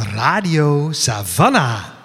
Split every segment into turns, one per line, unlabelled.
Radio Savannah.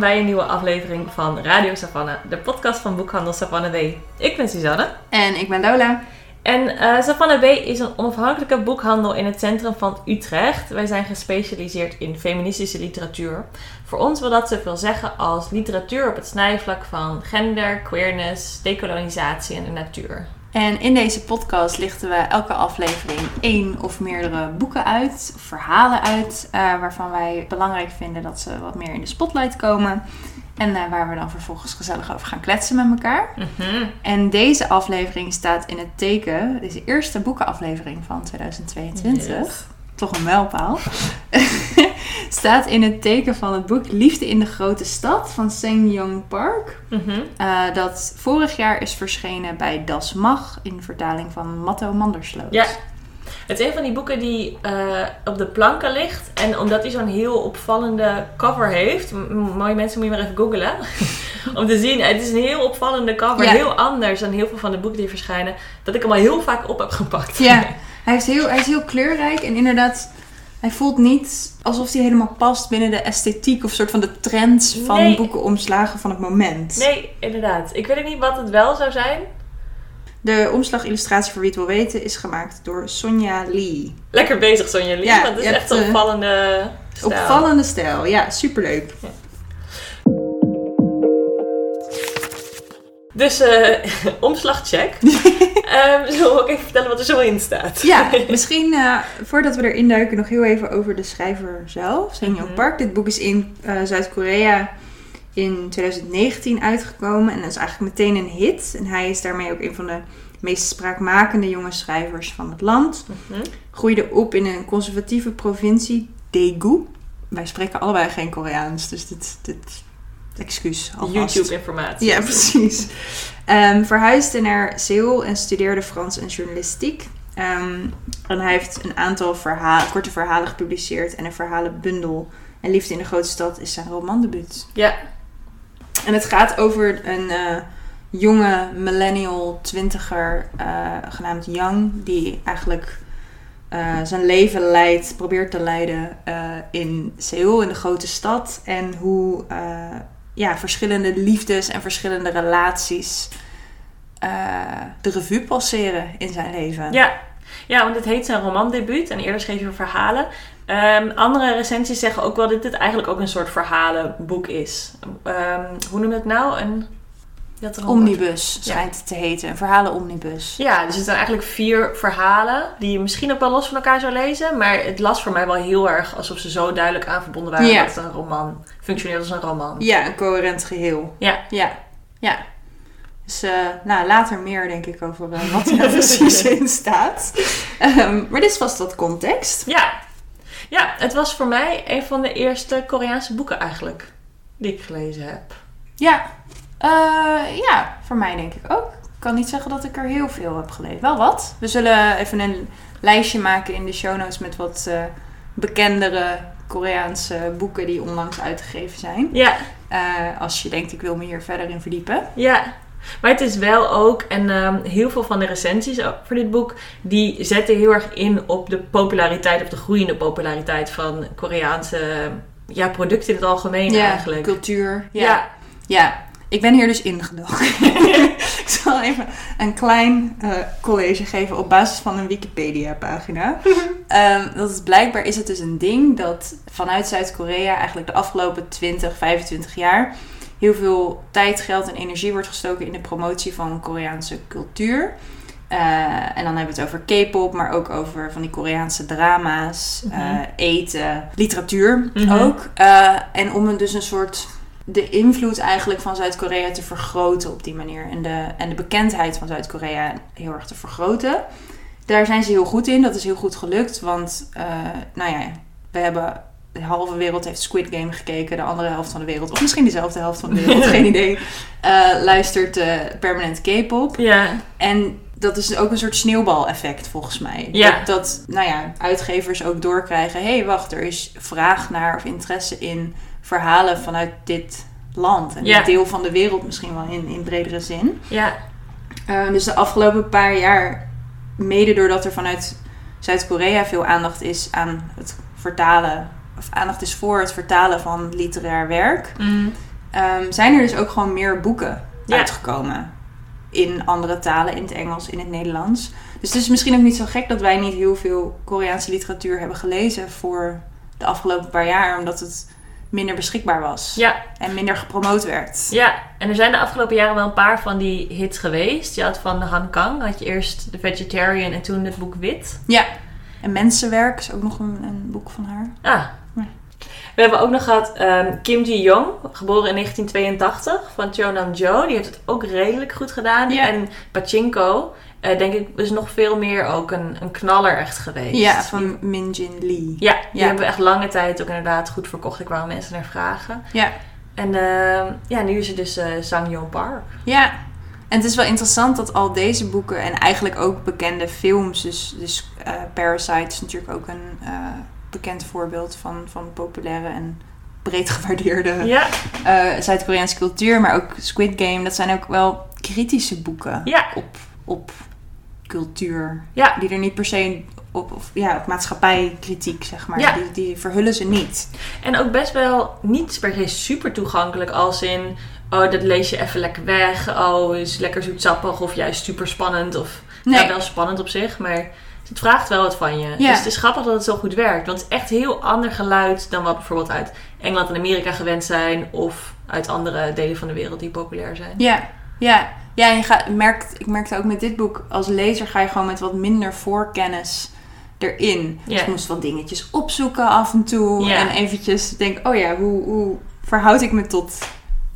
Welkom bij een nieuwe aflevering van Radio Savannah, de podcast van boekhandel Savannah B. Ik ben Suzanne
En ik ben Lola.
en eh Savannah B is een onafhankelijke boekhandel in het centrum van Utrecht. Wij zijn gespecialiseerd in feministische literatuur. Voor ons wil dat zoveel zeggen als literatuur op het snijvlak van gender, queerness, decolonisatie en de natuur.
En in deze podcast lichten we elke aflevering één of meerdere boeken uit, of verhalen uit, eh, waarvan wij belangrijk vinden dat ze wat meer in de spotlight komen. En eh, waar we dan vervolgens gezellig over gaan kletsen met elkaar.
Mhm.
En deze aflevering staat in het teken, deze eerste boekenaflevering van 2022,
Yes.
Toch een mijlpaal, staat in het teken van het boek Liefde in de Grote Stad van Seng Yong Park.
Mhm.
Eh, dat vorig jaar is verschenen bij Das Mag in vertaling van Matto Mandersloot.
Ja. Het is een van die boeken die eh, op de planken ligt. En omdat hij zo'n heel opvallende cover heeft. Mooie mensen, moet je maar even googlen. om te zien. Het is een heel opvallende cover.
Ja.
Heel anders dan heel veel van de boeken die verschijnen. Dat ik hem al heel vaak op heb gepakt.
Ja, hij, is heel, hij is heel kleurrijk en inderdaad, hij voelt niet alsof hij helemaal past binnen de esthetiek of soort van de trends van
Nee.
boekenomslagen van het moment.
Nee, inderdaad. Ik weet ook niet wat het wel zou zijn.
De omslagillustratie voor wie het wil weten is gemaakt door Sonja Lee.
Lekker bezig, Sonja Lee.
Ja,
want het is echt een
eh,
opvallende stijl.
Opvallende stijl, ja, superleuk.
Dus eh omslagcheck. Ehm zullen we ook even vertellen wat er zo in staat?
Ja, misschien eh, voordat we erin duiken nog heel even over de schrijver zelf, Yong
Mhm.
Park. Dit boek is in eh, Zuid-Korea in 2019 uitgekomen en dat is eigenlijk meteen een hit. En hij is daarmee ook een van de meest spraakmakende jonge schrijvers van het land.
Mhm.
Groeide op in een conservatieve provincie, Daegu. Wij spreken allebei geen Koreaans, dus dit, dit excuus alvast.
YouTube-informatie.
Ja, precies. Ehm, verhuisde naar Seoul en studeerde Frans en journalistiek. Ehm, en hij heeft een aantal korte verhalen gepubliceerd en een verhalenbundel. En Liefde in de Grote Stad is zijn romandebuut.
Ja.
En het gaat over een eh, jonge millennial twintiger eh, genaamd Yang, die eigenlijk eh, zijn leven leidt, probeert te leiden in Seoul, in de grote stad. En hoe ja, verschillende liefdes en verschillende relaties eh, de revue passeren in zijn leven.
Ja. ja, want het heet zijn romandebuut en eerder schreef hij verhalen. Ehm, andere recensies zeggen ook wel dat dit eigenlijk ook een soort verhalenboek is. Ehm, hoe noem je het nou? Een, er een
Omnibus schijnt het te heten, een verhalen-omnibus.
Ja, dus het zijn eigenlijk vier verhalen die je misschien ook wel los van elkaar zou lezen. Maar het las voor mij wel heel erg alsof ze zo duidelijk aan verbonden waren
Ja.
dat het een roman functioneert als een roman.
Ja, een coherent geheel.
Ja.
Ja, ja. Dus eh, nou, later meer denk ik over eh, wat er precies in staat. Ehm, maar dit vast wat context.
Ja. ja, het was voor mij een van de eerste Koreaanse boeken eigenlijk die ik gelezen heb.
Ja. Eh, ja, voor mij denk ik ook. Ik kan niet zeggen dat ik er heel veel heb gelezen. Wel wat. We zullen even een lijstje maken in de show notes met wat eh, bekendere Koreaanse boeken die onlangs uitgegeven zijn.
Ja,
Eh, als je denkt, ik wil me hier verder in verdiepen.
Ja, maar het is wel ook, en ehm, heel veel van de recensies voor dit boek, die zetten heel erg in op de populariteit, op de groeiende populariteit van Koreaanse ja, producten in het algemeen eigenlijk.
cultuur.
Ja.
Ja. ja, ik ben hier dus ingedoken. ik zal even een klein eh, college geven op basis van een Wikipedia-pagina. Ehm, dat is, blijkbaar is het dus een ding dat vanuit Zuid-Korea eigenlijk de afgelopen 20, 25 jaar heel veel tijd, geld en energie wordt gestoken in de promotie van Koreaanse cultuur. Eh, en dan hebben we het over K-pop, maar ook over van die Koreaanse drama's,
Mhm.
eh, eten, literatuur
Mhm.
ook. En om een, dus een soort de invloed eigenlijk van Zuid-Korea te vergroten op die manier. En de, en de bekendheid van Zuid-Korea heel erg te vergroten. Daar zijn ze heel goed in. Dat is heel goed gelukt. Want, uh, nou ja, we hebben... De halve wereld heeft Squid Game gekeken. De andere helft van de wereld, of misschien dezelfde helft van de wereld, geen idee. Uh, luistert uh, permanent K-pop.
Ja.
En dat is ook een soort sneeuwbaleffect volgens mij.
Ja.
Dat, dat, nou ja, uitgevers ook doorkrijgen. Hé, hey, wacht, er is vraag naar of interesse in verhalen vanuit dit land. En
Ja.
dit deel van de wereld misschien wel in, in bredere zin.
Ja.
Uh, dus de afgelopen paar jaar, mede doordat er vanuit Zuid-Korea veel aandacht is aan het vertalen, of aandacht is voor het vertalen van literair werk,
Mm.
um, zijn er dus ook gewoon meer boeken
Ja.
uitgekomen. In andere talen, in het Engels, in het Nederlands. Dus het is misschien ook niet zo gek dat wij niet heel veel Koreaanse literatuur hebben gelezen voor de afgelopen paar jaar, omdat het minder beschikbaar was
Ja.
en minder gepromoot werd.
Ja, en er zijn de afgelopen jaren wel een paar van die hits geweest. Je had van Han Kang, had je eerst The Vegetarian en toen het boek Wit.
Ja. En Mensenwerk is ook nog een, een boek van haar.
Ah.
Ja.
We hebben ook nog gehad ehm, Kim Ji-young, geboren in 1982, van Cheonan Jo. Die heeft het ook redelijk goed gedaan.
Ja.
En Pachinko, eh, denk ik, is nog veel meer ook een, een knaller echt geweest.
Ja, van Min Jin Lee.
Ja, die
Ja.
hebben we echt lange tijd ook inderdaad goed verkocht. Ik wou mensen naar vragen.
Ja.
En ehm, ja, nu is er dus eh Sang Yo Park.
Ja. En het is wel interessant dat al deze boeken en eigenlijk ook bekende films, dus, dus eh, Parasite is natuurlijk ook een eh, bekend voorbeeld van, van populaire en breed gewaardeerde
Ja,
eh, Zuid-Koreaanse cultuur, maar ook Squid Game, dat zijn ook wel kritische boeken
ja,
op, op cultuur.
ja.
Die er niet per se op, of, ja, op maatschappijkritiek, zeg maar.
Ja.
Die, die verhullen ze niet.
En ook best wel niet per se super toegankelijk als in... Oh, dat lees je even lekker weg. Oh, is lekker zoetsappig of juist super spannend. Of
Nee.
ja, wel spannend op zich, maar het vraagt wel wat van je.
Ja.
Dus het is grappig dat het zo goed werkt. Want het is echt heel ander geluid dan wat bijvoorbeeld uit Engeland en Amerika gewend zijn. Of uit andere delen van de wereld die populair zijn.
Ja, ja. Ja, je gaat, merkt, ik merkte ook met dit boek, als lezer ga je gewoon met wat minder voorkennis erin. Dus
Ja.
ik moest wat dingetjes opzoeken af en toe. En eventjes denken, oh ja, hoe, hoe verhoud ik me tot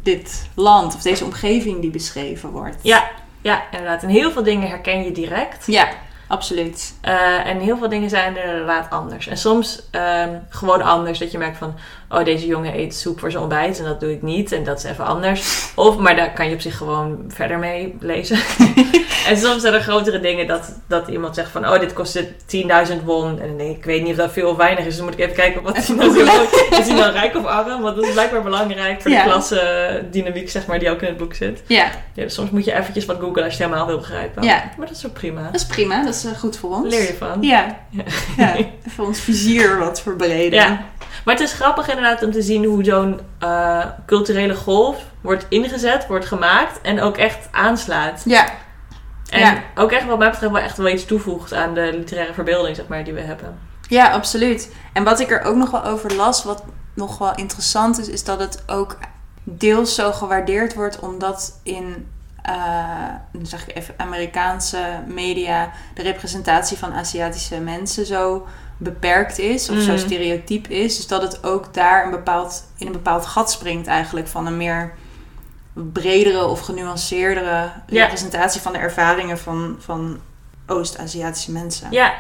dit land of deze omgeving die beschreven wordt?
Ja, ja, inderdaad. En heel veel dingen herken je direct.
Ja, absoluut.
Eh, en heel veel dingen zijn er inderdaad anders. En soms ehm, gewoon anders. Dat je merkt van, oh deze jongen eet soep voor zijn ontbijt. En dat doe ik niet. En dat is even anders. Of, maar daar kan je op zich gewoon verder mee lezen. en soms zijn er grotere dingen dat, dat iemand zegt van, oh dit kostte 10.000 won. En dan denk ik, ik weet niet of dat veel of weinig is. Dus dan moet ik even kijken wat hij nou zo- Is hij nou rijk of arm? Want dat is blijkbaar belangrijk voor
Ja.
de klasse-dynamiek, zeg maar, die ook in het boek zit.
Ja,
Ja, soms moet je eventjes wat googlen als je het helemaal wil begrijpen.
Ja.
Maar dat is ook prima.
dat is prima. Dat is eh, goed voor ons.
Leer je van.
Ja.
Ja.
ja, even ons vizier wat verbreden.
Ja. Maar het is grappig inderdaad om te zien hoe zo'n eh, culturele golf wordt ingezet, wordt gemaakt en ook echt aanslaat.
ja.
En
Ja.
ook echt wat mij betreft wel echt wel iets toevoegt aan de literaire verbeelding zeg maar, die we hebben.
Ja, absoluut. En wat ik er ook nog wel over las, wat nog wel interessant is, is dat het ook deels zo gewaardeerd wordt omdat in, eh, dan zeg ik even, Amerikaanse media de representatie van Aziatische mensen zo beperkt is of zo
Mm.
stereotyp is. Dus dat het ook daar een bepaald, in een bepaald gat springt eigenlijk van een meer bredere of genuanceerdere
Ja.
representatie van de ervaringen van, van Oost-Aziatische mensen.
Ja.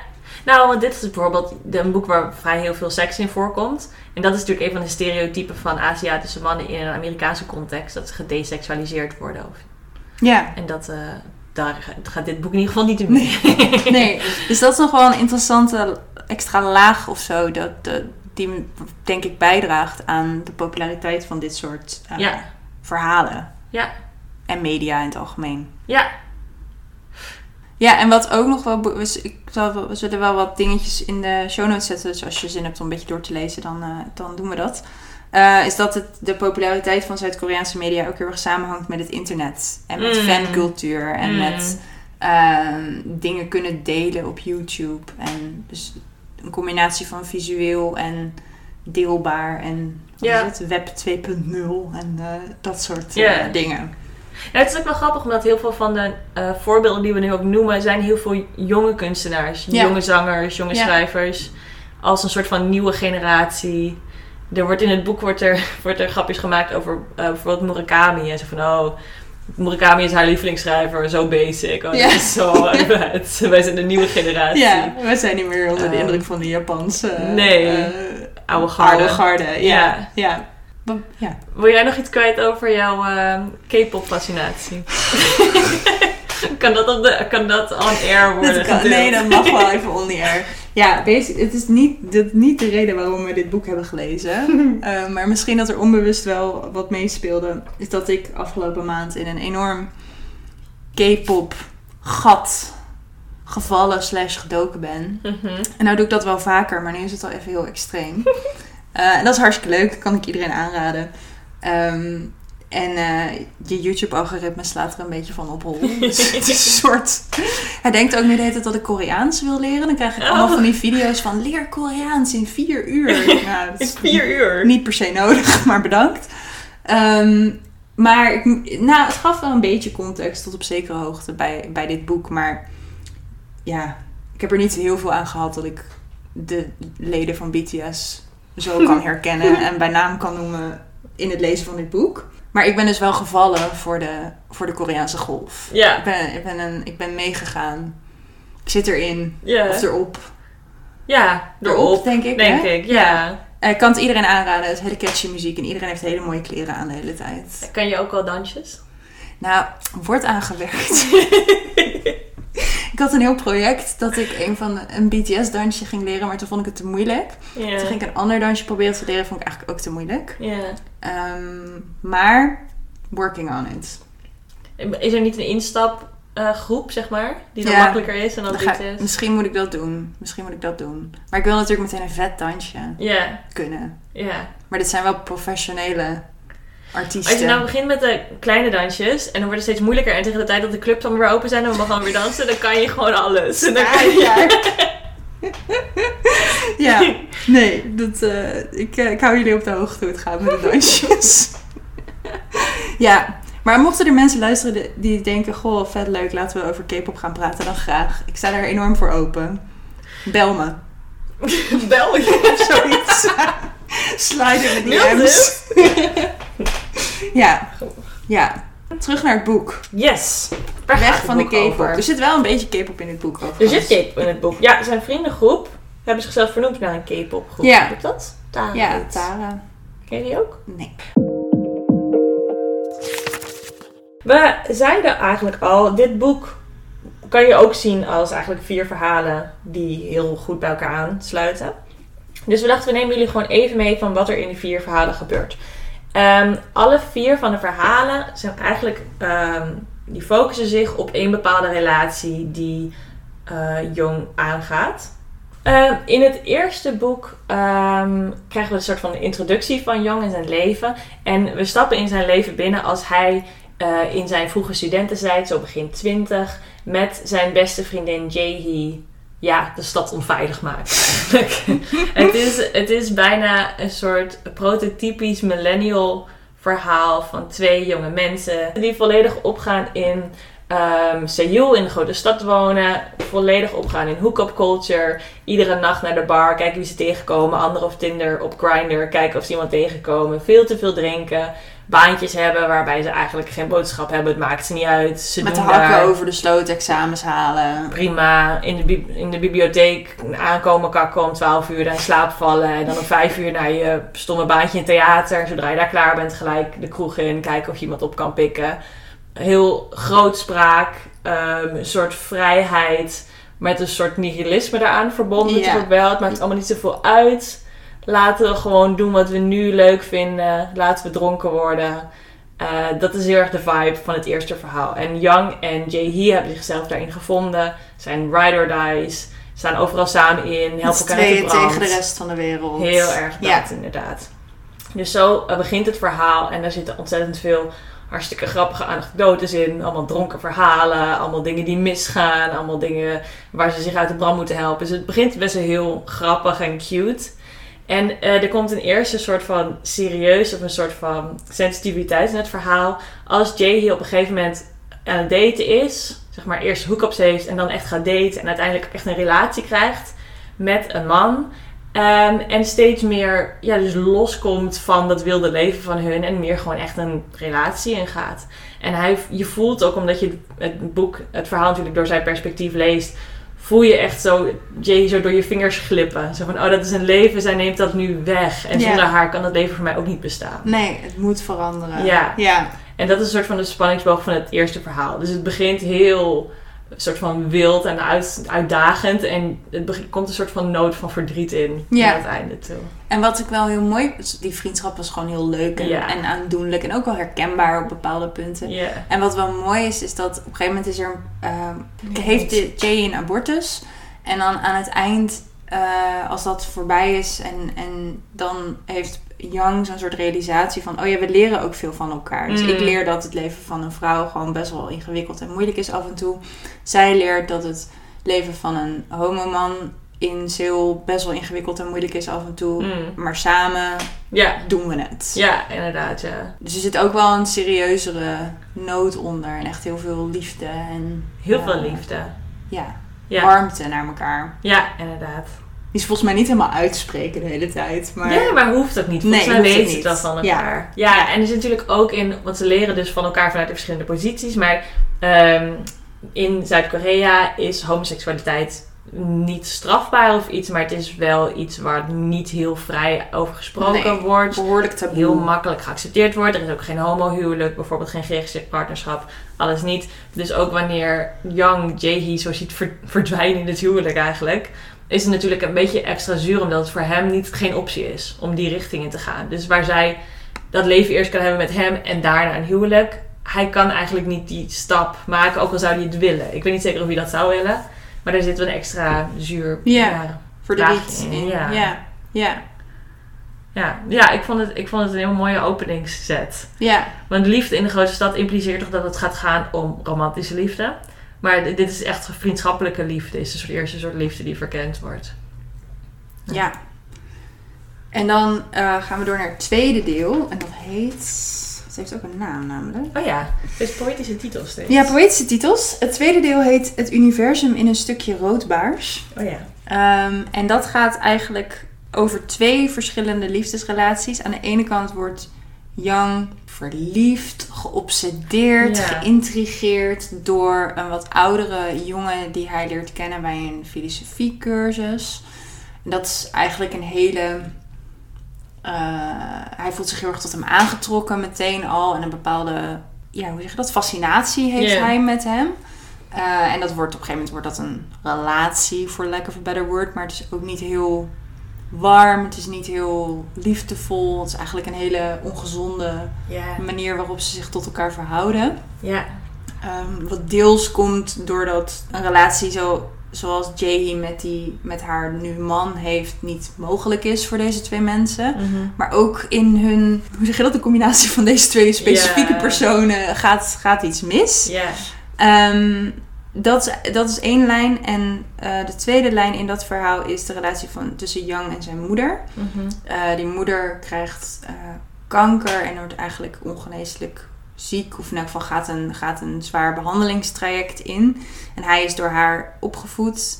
Nou, want dit is bijvoorbeeld een boek waar vrij heel veel seks in voorkomt. En dat is natuurlijk een van de stereotypen van Aziatische mannen in een Amerikaanse context. Dat ze gedesexualiseerd worden. Of-
ja.
En dat, eh, daar gaat dit boek in ieder geval niet in mee.
Nee, dus dat is nog wel een interessante extra laag of zo. Dat, dat- die denk ik bijdraagt aan de populariteit van dit soort eh,
Ja.
verhalen.
Ja.
En media in het algemeen.
Ja.
Ja, en wat ook nog wel... ik zal, we zullen wel wat dingetjes in de show notes zetten. Dus als je zin hebt om een beetje door te lezen, dan, eh, dan doen we dat. Eh, is dat het, de populariteit van Zuid-Koreaanse media ook heel erg samenhangt met het internet. En met
Mm.
fancultuur. En
Mm.
met ehm, dingen kunnen delen op YouTube. En dus een combinatie van visueel en deelbaar en
Ja.
het? web 2.0 en eh, dat soort eh, dingen.
Ja, het is ook wel grappig omdat heel veel van de eh, voorbeelden die we nu ook noemen, zijn heel veel jonge kunstenaars,
Ja.
jonge zangers, jonge
Ja.
schrijvers. Als een soort van nieuwe generatie er wordt in het boek wordt er, wordt er grapjes gemaakt over bijvoorbeeld Murakami. En zo van, oh, Murakami is haar lievelingsschrijver, zo basic. Oh,
Ja.
dat is zo, wij zijn de nieuwe generatie.
Ja, we zijn niet meer onder de
Ehm,
indruk van de Japanse
nee.
eh,
Oude garde.
oude garde. Ja,
Ja.
ja.
Wil jij nog iets kwijt over jouw eh, K-pop fascinatie? kan, dat op de, kan dat on air worden
Dat kan-
gedeeld?
nee, dat mag wel even on the air. Ja, basic, het is niet, dit, niet de reden waarom we dit boek hebben gelezen. Eh, maar misschien dat er onbewust wel wat meespeelde. Is dat ik afgelopen maand in een enorm K-pop gat gevallen slash gedoken ben.
Mhm.
En nou doe ik dat wel vaker, maar nu is het al even heel extreem. Eh, en dat is hartstikke leuk, kan ik iedereen aanraden. Ehm, en eh, je YouTube-algoritme slaat er een beetje van op hol. Dus het is een soort... Hij denkt ook nu de hele tijd dat ik Koreaans wil leren. Dan krijg ik allemaal
Oh.
van die video's van leer Koreaans in vier uur. Nou, dat
In
is
vier uur.
niet per se nodig, maar bedankt. Ehm, maar ik, nou, het gaf wel een beetje context tot op zekere hoogte bij, bij dit boek. Maar ja, ik heb er niet heel veel aan gehad dat ik de leden van BTS zo kan herkennen en bij naam kan noemen in het lezen van dit boek. Maar ik ben dus wel gevallen voor de, voor de Koreaanse golf.
Ja.
Ik ben, ik, ben een, ik ben meegegaan. Ik zit erin.
Ja.
Of erop.
ja,
Erop,
erop.
denk ik.
Denk
hè?
ik, ja.
Eh, Ik kan het iedereen aanraden. Het is hele catchy muziek. En iedereen heeft hele mooie kleren aan de hele tijd.
Kan je ook wel dansjes?
Nou, wordt aangewerkt. ik had een heel project dat ik een van een BTS-dansje ging leren. Maar toen vond ik het te moeilijk. Toen ging ik een ander dansje proberen te leren. Vond ik eigenlijk ook te moeilijk. Ehm, maar, working on it.
Is er niet een instapgroep, zeg maar, die dan
Ja.
makkelijker is en dan
Dan ga-
BTS?
misschien moet ik dat doen. Misschien moet ik dat doen. Maar ik wil natuurlijk meteen een vet dansje kunnen.
ja.
Maar dit zijn wel professionele artiesten.
Als je nou begint met de kleine dansjes en dan wordt het steeds moeilijker en tegen de tijd dat de clubs dan weer open zijn en we mogen weer dansen, dan kan je gewoon alles. En dan
Ja,
kan je...
ja. ja, nee, dat, eh, ik, eh, ik hou jullie op de hoogte hoe het gaat met de dansjes. ja, maar mochten er mensen luisteren die- denken, goh, vet leuk, laten we over K-pop gaan praten, dan graag. Ik sta daar enorm voor open. Bel me.
Bel je.
Of zoiets. Slide in de DM's. Ja, ja. Terug naar het boek.
Yes. Waar
Weg van de K-pop. Er zit wel een beetje K-pop in het boek
Er zit K-pop in het boek. Ja, zijn vriendengroep hebben zichzelf vernoemd naar een K-pop groep.
Ja.
Klopt dat? Tara
Ja,
heet.
Tara.
Ken je die ook?
Nee.
We zeiden eigenlijk al, dit boek kan je ook zien als eigenlijk vier verhalen die heel goed bij elkaar aansluiten. Dus we dachten, we nemen jullie gewoon even mee van wat er in die vier verhalen gebeurt. Ehm, alle vier van de verhalen zijn eigenlijk, ehm, die focussen zich op één bepaalde relatie die eh Jong aangaat. Ehm, in het eerste boek krijgen we een soort van introductie van Jong en zijn leven. En we stappen in zijn leven binnen als hij eh, in zijn vroege studententijd, zo begin 20, met zijn beste vriendin Jaehee ja, de stad onveilig maakt eigenlijk. het, is, het is bijna een soort prototypisch millennial verhaal van twee jonge mensen die volledig opgaan in Seoul, in de grote stad wonen, volledig opgaan in hookup culture, iedere nacht naar de bar, kijken wie ze tegenkomen, anderen op Tinder, op Grindr, kijken of ze iemand tegenkomen, veel te veel drinken, baantjes hebben waarbij ze eigenlijk geen boodschap hebben, het maakt ze niet uit. Ze
Met de
doen
hakken
daar
over de sloot examens halen.
prima in de, in de bibliotheek aankomen kakken om 12 uur, dan in slaap vallen en dan om 5 uur naar je stomme baantje in theater. Zodra je daar klaar bent, gelijk de kroeg in, kijken of je iemand op kan pikken. Heel grootspraak, ehm, een soort vrijheid met een soort nihilisme daaraan verbonden.
Ja.
wel, het maakt allemaal niet zoveel uit. Laten we gewoon doen wat we nu leuk vinden. Laten we dronken worden. Eh, dat is heel erg de vibe van het eerste verhaal. En Young en Jae-hee hebben zichzelf daarin gevonden. Zijn ride or dies. Staan overal samen in. Helpen elkaar uit de
tweeën
brand.
tegen de rest van de wereld.
Heel erg dat, inderdaad. Dus zo begint het verhaal. En daar zitten ontzettend veel hartstikke grappige anekdotes in. Allemaal dronken verhalen. Allemaal dingen die misgaan. Allemaal dingen waar ze zich uit de brand moeten helpen. Dus het begint best wel heel grappig en cute. En eh, er komt een eerste soort van serieus of een soort van sensitiviteit in het verhaal. Als Jay op een gegeven moment aan het daten is, zeg maar eerst hookups heeft en dan echt gaat daten en uiteindelijk echt een relatie krijgt met een man. Ehm, en steeds meer ja, dus loskomt van dat wilde leven van hun en meer gewoon echt een relatie ingaat. En hij, je voelt ook, omdat je het boek, het verhaal natuurlijk door zijn perspectief leest, voel je echt zo Jay zo door je vingers glippen. Zo van, oh dat is een leven, zij neemt dat nu weg. En
Ja.
zonder haar kan dat leven voor mij ook niet bestaan.
Nee, het moet veranderen.
Ja.
Ja.
En dat is een soort van de spanningsboog van het eerste verhaal. Dus het begint heel een soort van wild en uit, uitdagend. En het begint, komt een soort van nood van verdriet in
Ja.
naar het einde toe.
En wat ik wel heel mooi... Die vriendschap was gewoon heel leuk en,
Ja.
en aandoenlijk. En ook wel herkenbaar op bepaalde punten.
Ja.
En wat wel mooi is, is dat op een gegeven moment is er... ehm, heeft de Jay een abortus. En dan aan het eind, eh, als dat voorbij is... En, en dan heeft Young zo'n soort realisatie van... Oh ja, we leren ook veel van elkaar. Dus
Mm.
ik leer dat het leven van een vrouw gewoon best wel ingewikkeld en moeilijk is af en toe. Zij leert dat het leven van een homoman in Zeeuw best wel ingewikkeld en moeilijk is af en toe.
Mm.
Maar samen
ja.
doen we het.
Ja, inderdaad, ja.
Dus er zit ook wel een serieuzere nood onder. En echt heel veel liefde en
Heel veel liefde.
ja,
Ja.
warmte naar elkaar.
Ja, inderdaad.
Die is volgens mij niet helemaal uitspreken de hele tijd. Maar
Ja, maar hoeft ook niet. Volgens
Nee,
mij weten ze dat van
Ja.
elkaar. Ja. en er is natuurlijk ook in... Want ze leren dus van elkaar vanuit de verschillende posities. Maar ehm, in Zuid-Korea is homoseksualiteit niet strafbaar of iets. Maar het is wel iets waar niet heel vrij over gesproken
Nee.
wordt.
behoorlijk taboe.
Heel makkelijk geaccepteerd wordt. Er is ook geen homohuwelijk, bijvoorbeeld geen geregistreerd partnerschap. Alles niet. Dus ook wanneer Yang Jae-hee zo ziet ver- verdwijnen in het huwelijk eigenlijk... is het natuurlijk een beetje extra zuur... omdat het voor hem niet, geen optie is om die richting in te gaan. Dus waar zij dat leven eerst kan hebben met hem en daarna een huwelijk... hij kan eigenlijk niet die stap maken, ook al zou hij het willen. Ik weet niet zeker of hij dat zou willen... maar daar zit wel een extra zuur
Ja. verdriet
Laagje in, ja.
Ja. Ja.
Ja, ja ik, vond het, ik vond het een heel mooie openingszet.
Ja.
Want liefde in de grote stad impliceert toch dat het gaat gaan om romantische liefde. Maar dit is echt vriendschappelijke liefde. Is een soort eerste soort liefde die verkend wordt.
Ja. En dan eh, gaan we door naar het tweede deel. En dat heet... Het heeft ook een naam namelijk.
Oh ja, het is poëtische titels steeds.
Ja, poëtische titels. Het tweede deel heet Het universum in een stukje roodbaars.
Oh ja.
Ehm, en dat gaat eigenlijk over twee verschillende liefdesrelaties. Aan de ene kant wordt Yang verliefd, geobsedeerd,
Ja.
geïntrigeerd door een wat oudere jongen die hij leert kennen bij een filosofiecursus. En dat is eigenlijk een hele. eh, hij voelt zich heel erg tot hem aangetrokken meteen al. En een bepaalde, ja, hoe zeg je dat? Fascinatie heeft hij met hem. Eh, en dat wordt op een gegeven moment wordt dat een relatie, voor lack of a better word. Maar het is ook niet heel warm. Het is niet heel liefdevol. Het is eigenlijk een hele ongezonde manier waarop ze zich tot elkaar verhouden.
Ja.
Ehm, wat deels komt doordat een relatie zo, zoals Jae met, die, met haar nu man heeft niet mogelijk is voor deze twee mensen.
Mhm.
Maar ook in hun, hoe zeg je dat, de combinatie van deze twee specifieke personen gaat, gaat iets mis.
Ja.
Ehm, dat, is, dat is één lijn. En eh, de tweede lijn in dat verhaal is de relatie van, tussen Yang en zijn moeder.
Mhm.
Eh, die moeder krijgt eh, kanker en wordt eigenlijk ongeneeslijk ziek. Of in elk geval gaat een, gaat een zwaar behandelingstraject in. En hij is door haar opgevoed.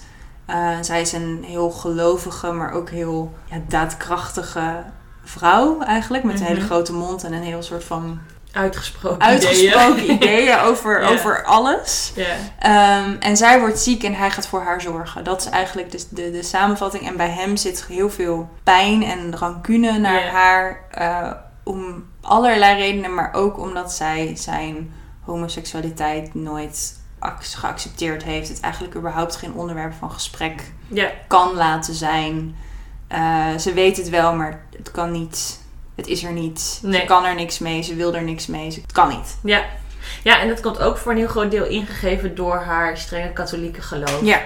Zij is een heel gelovige, maar ook heel ja, daadkrachtige vrouw eigenlijk. Met een hele
Mhm.
grote mond en een heel soort van
Uitgesproken,
uitgesproken
ideeën.
ideeën over, over alles. Ehm, en zij wordt ziek en hij gaat voor haar zorgen. Dat is eigenlijk de, de, de samenvatting. En bij hem zit heel veel pijn en rancune naar haar. eh, om allerlei redenen, maar ook omdat zij zijn homoseksualiteit nooit ac- geaccepteerd heeft. Het eigenlijk überhaupt geen onderwerp van gesprek kan laten zijn. Eh, ze weet het wel, maar het kan niet. Het is er niet.
Nee.
Ze kan er niks mee. Ze wil er niks mee. Ze, het kan niet.
Ja. Ja, en dat komt ook voor een heel groot deel ingegeven door haar strenge katholieke geloof.
Ja.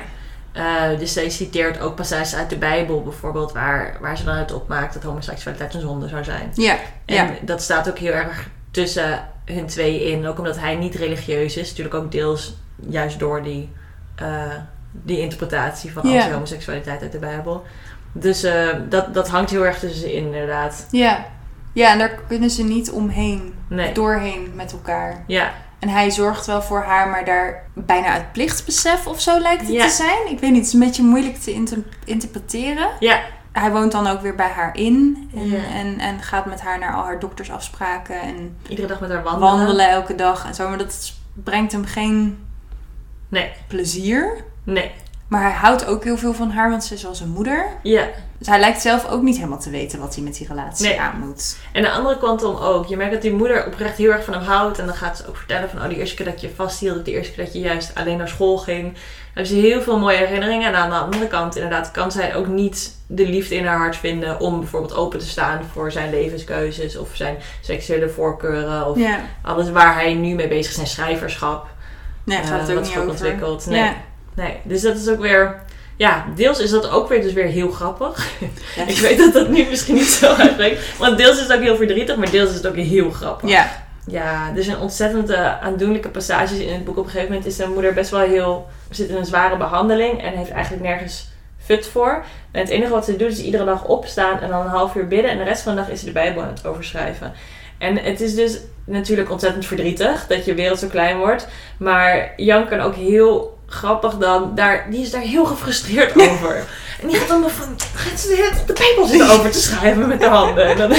Eh, dus zij citeert ook passages uit de Bijbel bijvoorbeeld, waar, waar ze dan uit opmaakt dat homoseksualiteit een zonde zou zijn.
Ja.
En
Ja.
dat staat ook heel erg tussen hun twee in. Ook omdat hij niet religieus is. Natuurlijk ook deels juist door die, eh, die interpretatie van
Ja.
anti-homoseksualiteit uit de Bijbel. Dus eh, dat, dat hangt heel erg tussenin inderdaad.
Ja. Ja, en daar kunnen ze niet omheen.
Nee.
Doorheen met elkaar.
Ja,
En hij zorgt wel voor haar, maar daar bijna uit plichtsbesef of zo lijkt het
Ja.
te zijn. Ik weet niet, het is een beetje moeilijk te inter- interpreteren.
ja,
hij woont dan ook weer bij haar in. En,
Ja.
en, en gaat met haar naar al haar doktersafspraken. En
Iedere dag met haar wandelen.
wandelen elke dag en zo. Maar dat brengt hem geen
Nee,
plezier.
nee.
Maar hij houdt ook heel veel van haar, want ze is wel zijn moeder.
Ja.
Dus hij lijkt zelf ook niet helemaal te weten wat hij met die relatie
Nee.
aan moet.
En de andere kant dan ook. Je merkt dat die moeder oprecht heel erg van hem houdt. En dan gaat ze ook vertellen van... Oh, die eerste keer dat je vasthield. De eerste keer dat je juist alleen naar school ging. Dan heeft ze heel veel mooie herinneringen. En aan de andere kant inderdaad kan zij ook niet de liefde in haar hart vinden... om bijvoorbeeld open te staan voor zijn levenskeuzes. Of zijn seksuele voorkeuren. Of
Ja,
alles waar hij nu mee bezig is. Zijn schrijverschap.
nee,
eh,
gaat het ook
wat
niet over.
ontwikkelt. Nee.
Ja.
Nee. Dus dat is ook weer... Ja, deels is dat ook weer dus weer heel grappig.
Ja.
Ik weet dat dat nu misschien niet zo uitspreekt. Want deels is het ook heel verdrietig, maar deels is het ook heel grappig.
Ja,
Ja, er zijn ontzettend aandoenlijke passages in het boek. Op een gegeven moment is zijn moeder best wel heel... zit in een zware behandeling en heeft eigenlijk nergens fut voor. En het enige wat ze doet is iedere dag opstaan en dan een half uur bidden. En de rest van de dag is ze de Bijbel aan het overschrijven. En het is dus natuurlijk ontzettend verdrietig dat je wereld zo klein wordt. Maar Jan kan ook heel grappig dan... Daar, die is daar heel gefrustreerd over. En die gaat dan nog van... Gaat ze de, de Bijbel zitten over te schrijven met de handen. En dan...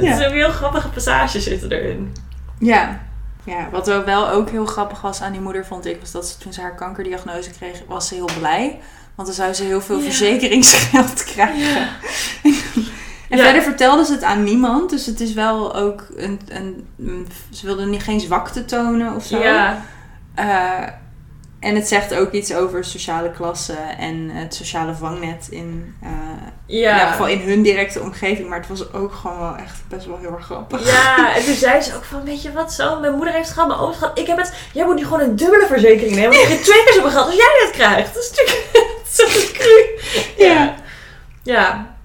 Ja.
Zijn heel grappige passages zitten erin.
ja. Ja, wat wel ook heel grappig was aan die moeder, vond ik, was dat ze toen ze haar kankerdiagnose kreeg, was ze heel blij. Want dan zou ze heel veel
Ja.
verzekeringsgeld krijgen. En
Ja.
verder vertelde ze het aan niemand. Dus het is wel ook een. een, een- ze wilde niet, geen zwakte tonen of zo.
Ja,
Eh, en het zegt ook iets over sociale klasse en het sociale vangnet in, eh, in
ja.
geval in hun directe omgeving. Maar het was ook gewoon wel echt best wel heel erg grappig.
Ja, en toen zei ze ook van, weet je wat zo, mijn moeder heeft het gehad, mijn oom heeft het gehad, ik heb het, jij moet nu gewoon een dubbele verzekering nemen, want je hebt twee keer zoveel geld als jij dit krijgt. Dat is natuurlijk zo cru. Ja. Ja.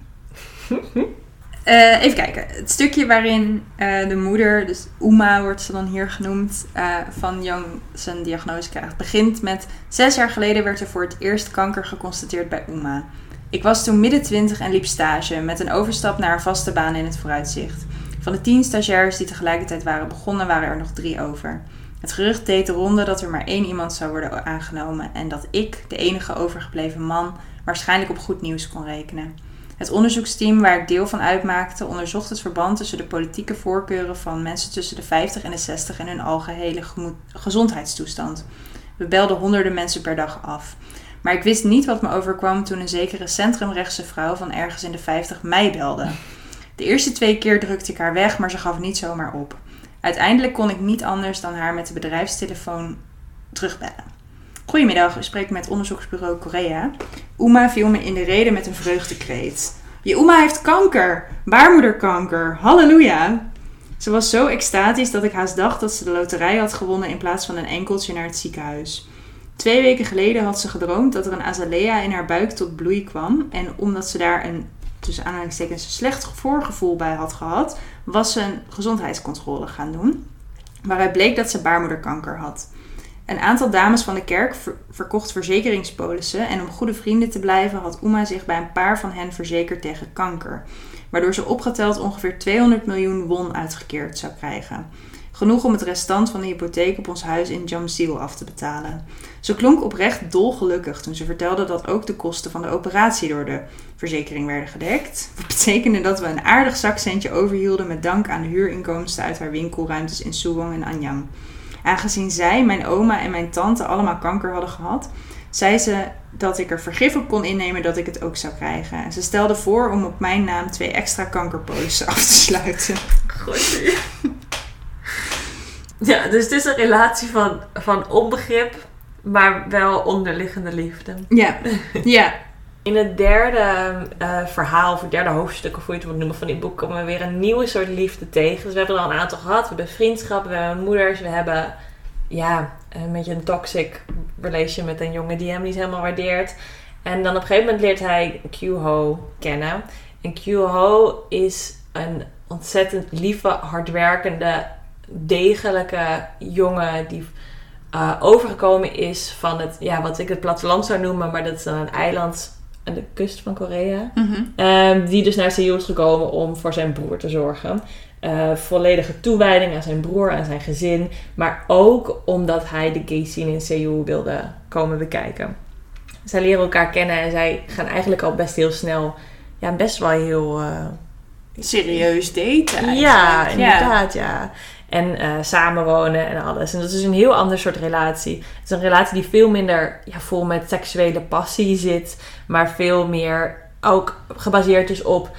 Eh, even kijken. Het stukje waarin eh, de moeder, dus Uma wordt ze dan hier genoemd, eh, van Young zijn diagnose krijgt, begint met... Zes jaar geleden werd er voor het eerst kanker geconstateerd bij Uma. Ik was toen midden twintig en liep stage, met een overstap naar een vaste baan in het vooruitzicht. Van de tien stagiairs die tegelijkertijd waren begonnen, waren er nog drie over. Het gerucht deed de ronde dat er maar één iemand zou worden aangenomen en dat ik, de enige overgebleven man, waarschijnlijk op goed nieuws kon rekenen. Het onderzoeksteam waar ik deel van uitmaakte onderzocht het verband tussen de politieke voorkeuren van mensen tussen de 50 en de 60 en hun algehele gezondheidstoestand. We belden honderden mensen per dag af. Maar ik wist niet wat me overkwam toen een zekere centrumrechtse vrouw van ergens in de 50 mij belde. De eerste twee keer drukte ik haar weg, maar ze gaf niet zomaar op. Uiteindelijk kon ik niet anders dan haar met de bedrijfstelefoon terugbellen. Goedemiddag, u spreekt met onderzoeksbureau Korea. Uma viel me in de reden met een vreugdekreet. Je Uma heeft kanker! Baarmoederkanker! Halleluja! Ze was zo extatisch dat ik haast dacht dat ze de loterij had gewonnen in plaats van een enkeltje naar het ziekenhuis. Twee weken geleden had ze gedroomd dat er een azalea in haar buik tot bloei kwam. En omdat ze daar een, tussen aanhalingstekens, slecht voorgevoel bij had gehad, was ze een gezondheidscontrole gaan doen. Waaruit bleek dat ze baarmoederkanker had. Een aantal dames van de kerk ver- verkocht verzekeringspolissen en om goede vrienden te blijven had Uma zich bij een paar van hen verzekerd tegen kanker, waardoor ze opgeteld ongeveer 200 miljoen won uitgekeerd zou krijgen. Genoeg om het restant van de hypotheek op ons huis in Jamsil af te betalen. Ze klonk oprecht dolgelukkig toen ze vertelde dat ook de kosten van de operatie door de verzekering werden gedekt. Wat betekende dat we een aardig zakcentje overhielden met dank aan de huurinkomsten uit haar winkelruimtes in Suwon en Anyang. Aangezien zij, mijn oma en mijn tante allemaal kanker hadden gehad, zei ze dat ik er vergif op kon innemen dat ik het ook zou krijgen. En ze stelde voor om op mijn naam twee extra kankerpolissen af te sluiten.
Goed. Ja, dus het is een relatie van, van onbegrip, maar wel onderliggende liefde.
Ja, ja,
In het derde eh, verhaal, of het derde hoofdstuk, of hoe je het moet noemen van dit boek, komen we weer een nieuwe soort liefde tegen. Dus we hebben er al een aantal gehad. We hebben vriendschap, we hebben moeders, we hebben ja, een beetje een toxic relation met een jongen die hem niet helemaal waardeert. En dan op een gegeven moment leert hij Q-Ho kennen. En Q-Ho is een ontzettend lieve, hardwerkende, degelijke jongen die eh, overgekomen is van het, ja, wat ik het platteland zou noemen, maar dat is dan een eiland aan de kust van Korea. Ehm, die dus naar Seoul is gekomen om voor zijn broer te zorgen. Eh, volledige toewijding aan zijn broer, aan zijn gezin. Maar ook omdat hij de gay scene in Seoul wilde komen bekijken. Zij leren elkaar kennen en zij gaan eigenlijk al best heel snel ja, best wel heel... eh,
Serieus daten eigenlijk.
ja, inderdaad, ja. En eh, samenwonen en alles. En dat is een heel ander soort relatie. Het is een relatie die veel minder ja, vol met seksuele passie zit. Maar veel meer ook gebaseerd is op...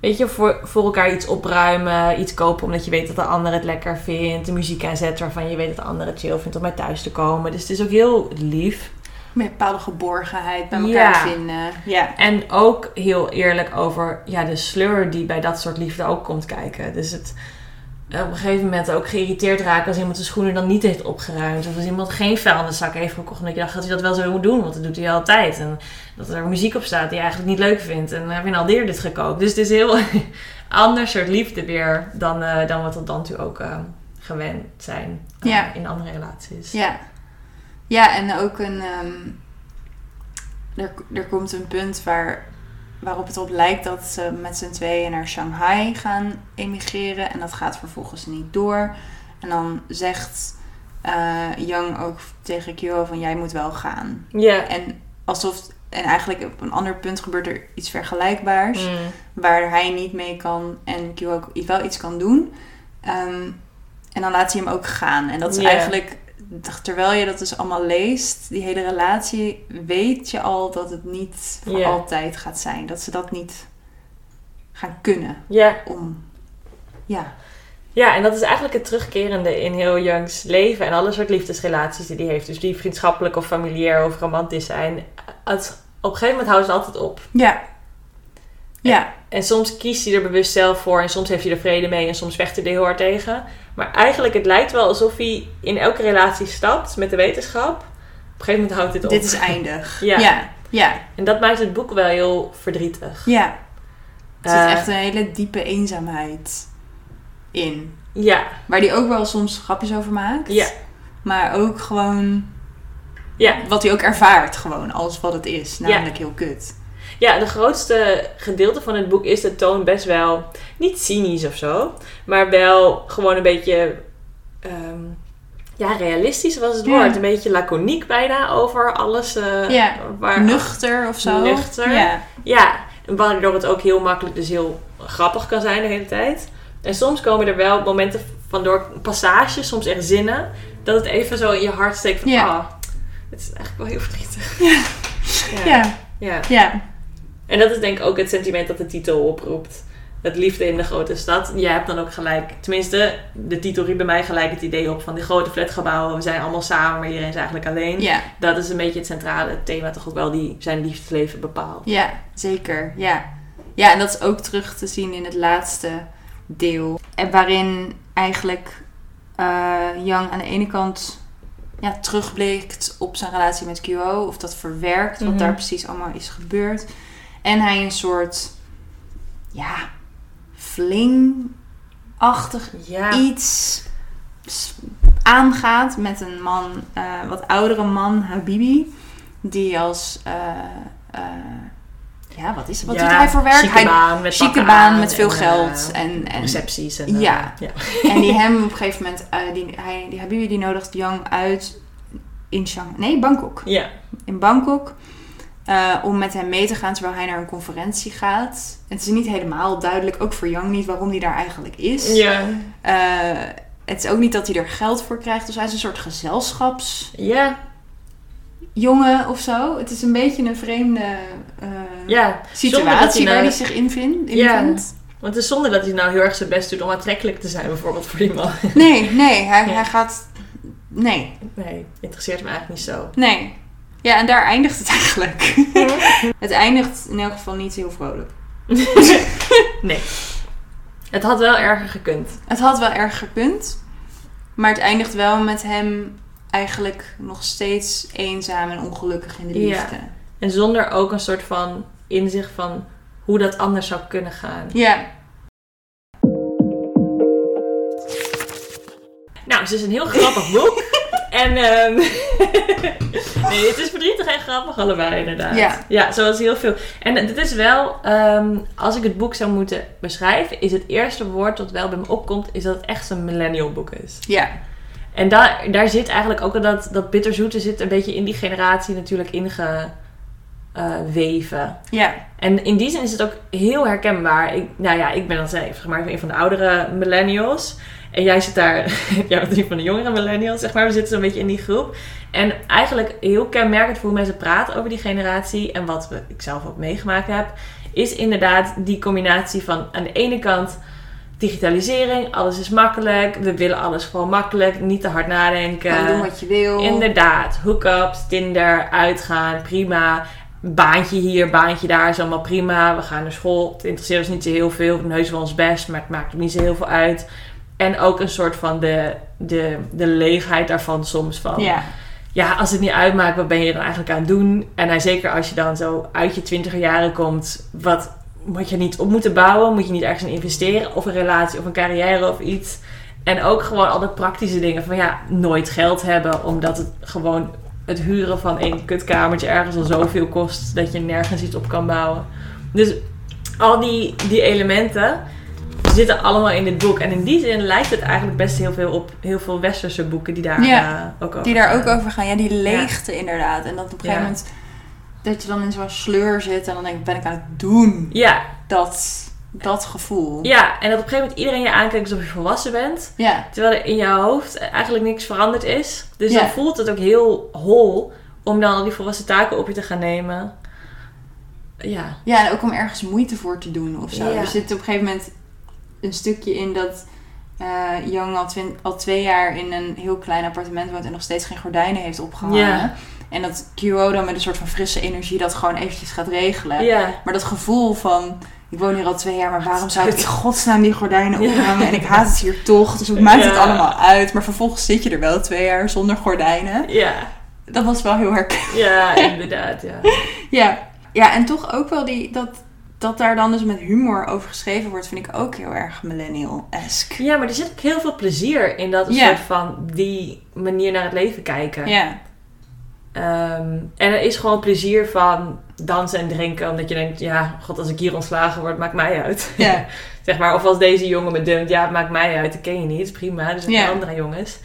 Weet je, voor, voor elkaar iets opruimen, iets kopen omdat je weet dat de ander het lekker vindt. De muziek aanzetten waarvan je weet dat de ander het chill vindt om bij thuis te komen. Dus het is ook heel lief.
Met een bepaalde geborgenheid bij elkaar
Ja.
vinden. Ja.
En ook heel eerlijk over ja, de sleur die bij dat soort liefde ook komt kijken. Dus het op een gegeven moment ook geïrriteerd raken als iemand de schoenen dan niet heeft opgeruimd. Of als iemand geen vuilniszak heeft gekocht. Omdat je dacht dat hij dat wel zo moet doen, want dat doet hij altijd. En dat er muziek op staat die je eigenlijk niet leuk vindt. En dan heb je alweer dit gekookt. Dus het is een heel ander soort liefde weer dan, eh, dan wat we dan toe ook eh, gewend zijn eh,
Ja.
in andere relaties.
Ja. Ja, en ook een... ehm, er, er komt een punt waar, waarop het op lijkt dat ze met z'n tweeën naar Shanghai gaan emigreren. En dat gaat vervolgens niet door. En dan zegt eh Young ook tegen Kyo van jij moet wel gaan.
Ja.
En alsof... En eigenlijk op een ander punt gebeurt er iets vergelijkbaars.
Mm.
waar hij niet mee kan en Q ook wel iets kan doen. Ehm, en dan laat hij hem ook gaan. En dat is eigenlijk, terwijl je dat dus allemaal leest, die hele relatie, weet je al dat het niet voor altijd gaat zijn. Dat ze dat niet gaan kunnen
ja.
om, ja,
Ja, en dat is eigenlijk het terugkerende in heel Youngs leven en alle soort liefdesrelaties die hij heeft. Dus die vriendschappelijk of familiair of romantisch zijn. Het, op een gegeven moment houden ze altijd op.
ja, ja,
En soms kiest hij er bewust zelf voor en soms heeft hij er vrede mee en soms vecht hij er heel hard tegen. Maar eigenlijk, het lijkt wel alsof hij in elke relatie stapt met de wetenschap. Op een gegeven moment houdt dit op.
dit is eindig.
Ja.
ja, ja.
En dat maakt het boek wel heel verdrietig.
ja. Er zit
Eh,
echt een hele diepe eenzaamheid in.
Ja,
Waar die ook wel soms grapjes over maakt.
ja,
Maar ook gewoon
ja.
wat hij ook ervaart gewoon als wat het is. Namelijk heel kut.
Ja, de grootste gedeelte van het boek is de toon best wel niet cynisch of zo, maar wel gewoon een beetje ehm, ja, realistisch was het
Ja.
woord. Een beetje laconiek bijna over alles. eh,
Ja,
waar,
Nuchter of zo.
Nuchter.
Ja.
Ja, waardoor het ook heel makkelijk dus heel grappig kan zijn de hele tijd. En soms komen er wel momenten van door passages, soms echt zinnen, dat het even zo in je hart steekt van,
Ja.
ah, het is eigenlijk wel heel verdrietig.
Ja. Ja.
ja.
ja.
En dat is denk ik ook het sentiment dat de titel oproept. Het liefde in de grote stad. Jij hebt dan ook gelijk. Tenminste, de titel riep bij mij gelijk het idee op van die grote flatgebouwen. We zijn allemaal samen, maar iedereen is eigenlijk alleen.
Ja.
Dat is een beetje het centrale thema toch ook wel die zijn liefdesleven bepaalt.
Ja, zeker. Ja. ja, en dat is ook terug te zien in het laatste deel. En waarin eigenlijk eh Young aan de ene kant ja, terugblikt op zijn relatie met QO. Of dat verwerkt, wat
Mhm.
daar precies allemaal is gebeurd. En hij een soort, ja, fling-achtig
Ja.
iets aangaat met een man, eh, wat oudere man, Habibi, die als, eh, eh, ja, wat is het? Wat
Ja,
doet hij voor werk?
chique baan met
chique baan
aan
met veel
en,
geld en, en,
recepties. En,
Ja.
ja.
en die hem op een gegeven moment, die, hij, die Habibi die nodigt Young uit in Shanghai, nee, Bangkok.
Ja.
In Bangkok. Eh, om met hem mee te gaan terwijl hij naar een conferentie gaat. Het is niet helemaal duidelijk, ook voor Young niet, waarom hij daar eigenlijk is.
Ja.
Eh, het is ook niet dat hij er geld voor krijgt. Dus hij is een soort gezelschapsjongen
Ja.
of zo. Het is een beetje een vreemde eh,
Ja.
Situatie
hij
waar
nou-
hij zich in vindt. In
Ja. Want het is zonder dat hij nou heel erg zijn best doet om aantrekkelijk te zijn, bijvoorbeeld voor die man.
Nee, nee. Hij,
Ja.
hij gaat... Nee,
Nee, interesseert me eigenlijk niet zo.
nee. Ja, en daar eindigt het eigenlijk. het eindigt in elk geval niet heel vrolijk.
nee. Het had wel erger gekund.
Het had wel erg gekund. Maar het eindigt wel met hem eigenlijk nog steeds eenzaam en ongelukkig in de
Ja.
liefde.
En zonder ook een soort van inzicht van hoe dat anders zou kunnen gaan.
Ja,
Nou, het is een heel grappig boek. En ehm nee, het is verdrietig en grappig allebei inderdaad.
Ja.
ja zoals heel veel. En dit is wel, ehm, als ik het boek zou moeten beschrijven, is het eerste woord dat wel bij me opkomt, is dat het echt een millennial boek is.
ja,
En daar, daar zit eigenlijk ook al dat, dat bitterzoete zit een beetje in die generatie natuurlijk inge, eh, weven.
Ja.
En in die zin is het ook heel herkenbaar. Ik, nou ja, ik ben dan zeg maar een van de oudere millennials. En jij zit daar, jij bent een van de jongere millennials, zeg maar. We zitten zo'n beetje in die groep. En eigenlijk heel kenmerkend voor hoe mensen praten over die generatie. En wat we, ik zelf ook meegemaakt heb. Is inderdaad die combinatie van aan de ene kant digitalisering. Alles is makkelijk. We willen alles gewoon makkelijk. Niet te hard nadenken.
Kan doen wat je wil.
Inderdaad, hookups, Tinder, uitgaan, prima. Baantje hier, baantje daar is allemaal prima. We gaan naar school. Het interesseert ons niet zo heel veel. We doen heus wel ons best, maar het maakt niet zo heel veel uit. En ook een soort van de, de, de leegheid daarvan soms van.
Ja.
Ja, als het niet uitmaakt, wat ben je dan eigenlijk aan het doen? En hij, zeker als je dan zo uit je twintiger jaren komt, wat moet je niet op moeten bouwen? Moet je niet ergens in investeren? Of een relatie of een carrière of iets? En ook gewoon al de praktische dingen van ja, nooit geld hebben, omdat het gewoon het huren van één kutkamertje ergens al zoveel kost dat je nergens iets op kan bouwen. Dus al die, die elementen zitten allemaal in dit boek. En in die zin lijkt het eigenlijk best heel veel op heel veel westerse boeken die daar
Ja,
eh, ook over
Die daar ook over gaan. Ja, die leegte inderdaad. En dat op een gegeven moment... Dat je dan in zo'n sleur zit en dan denk ik, ben ik aan het doen?
Ja,
Dat, dat gevoel.
ja, en dat op een gegeven moment iedereen je aankijkt alsof je volwassen bent.
Ja.
Terwijl er in jouw hoofd eigenlijk niks veranderd is. Dus dan voelt het ook heel hol om dan al die volwassen taken op je te gaan nemen. Ja.
Ja, en ook om ergens moeite voor te doen of zo.
Ja.
Zit op een gegeven moment een stukje in dat Young al, al twee jaar in een heel klein appartement woont en nog steeds geen gordijnen heeft opgehangen. En dat Kyo dan met een soort van frisse energie dat gewoon eventjes gaat regelen. Maar dat gevoel van, ik woon hier al twee jaar, maar waarom zou ik in godsnaam die gordijnen ophangen? En ik haat het hier toch, dus wat maakt het allemaal uit? Maar vervolgens zit je er wel twee jaar zonder gordijnen.
Ja.
Dat was wel heel herkenbaar.
Ja, inderdaad, ja.
Ja. ja, en toch ook wel die, dat, dat daar dan dus met humor over geschreven wordt, vind ik ook heel erg millennial-esque.
Ja, maar er zit ook heel veel plezier in dat soort van die manier naar het leven kijken.
Ja,
Ehm, en er is gewoon plezier van dansen en drinken. Omdat je denkt, ja, god, als ik hier ontslagen word, maakt mij uit.
ja,
zeg maar, of als deze jongen me dumpt, ja, het maakt mij uit. Dat ken je niet, is prima. Dus zijn andere jongens.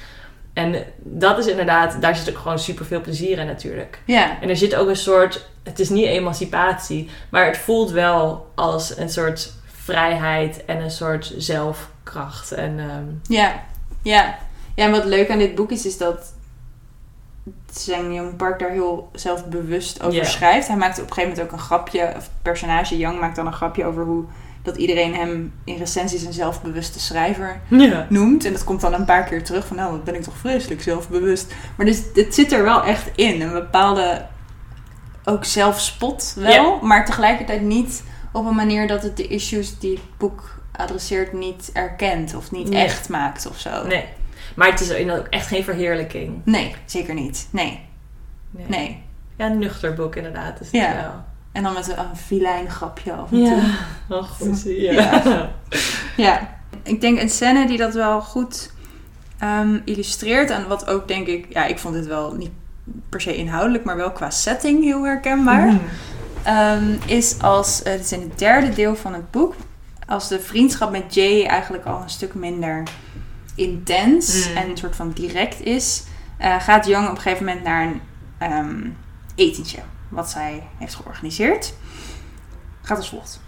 En dat is inderdaad, daar zit ook gewoon super veel plezier in natuurlijk.
ja.
En er zit ook een soort, het is niet emancipatie, maar het voelt wel als een soort vrijheid en een soort zelfkracht. En ehm,
Ja, ja. Ja, en wat leuk aan dit boek is, is dat Zhang Young Park daar heel zelfbewust over schrijft. Hij maakt op een gegeven moment ook een grapje, of het personage Young maakt dan een grapje over hoe dat iedereen hem in recensies een zelfbewuste schrijver
ja.
noemt. En dat komt dan een paar keer terug van, nou, wat ben ik toch vreselijk zelfbewust. Maar dus, het zit er wel echt in. Een bepaalde, ook zelfspot wel, maar tegelijkertijd niet op een manier dat het de issues die het boek adresseert niet erkent of niet
Nee.
echt maakt of zo.
Nee. Maar het is ook echt geen verheerlijking.
Nee, zeker niet. Nee,
Nee.
nee.
Ja, een nuchter boek inderdaad. Is het
Ja.
wel.
En dan met een, filijn grapje af en toe.
Ja, goed. Ja.
Ja. Ja. Ik denk een scène die dat wel goed ehm, illustreert. En wat ook denk ik... Ja, ik vond het wel niet per se inhoudelijk, maar wel qua setting heel herkenbaar.
Mhm.
Ehm, is als... eh, het is in het derde deel van het boek. Als de vriendschap met Jay eigenlijk al een stuk minder intens
Mm.
en een soort van direct is... eh, gaat Young op een gegeven moment naar een ehm, etentje. Wat zij heeft georganiseerd. Gaat als volgt.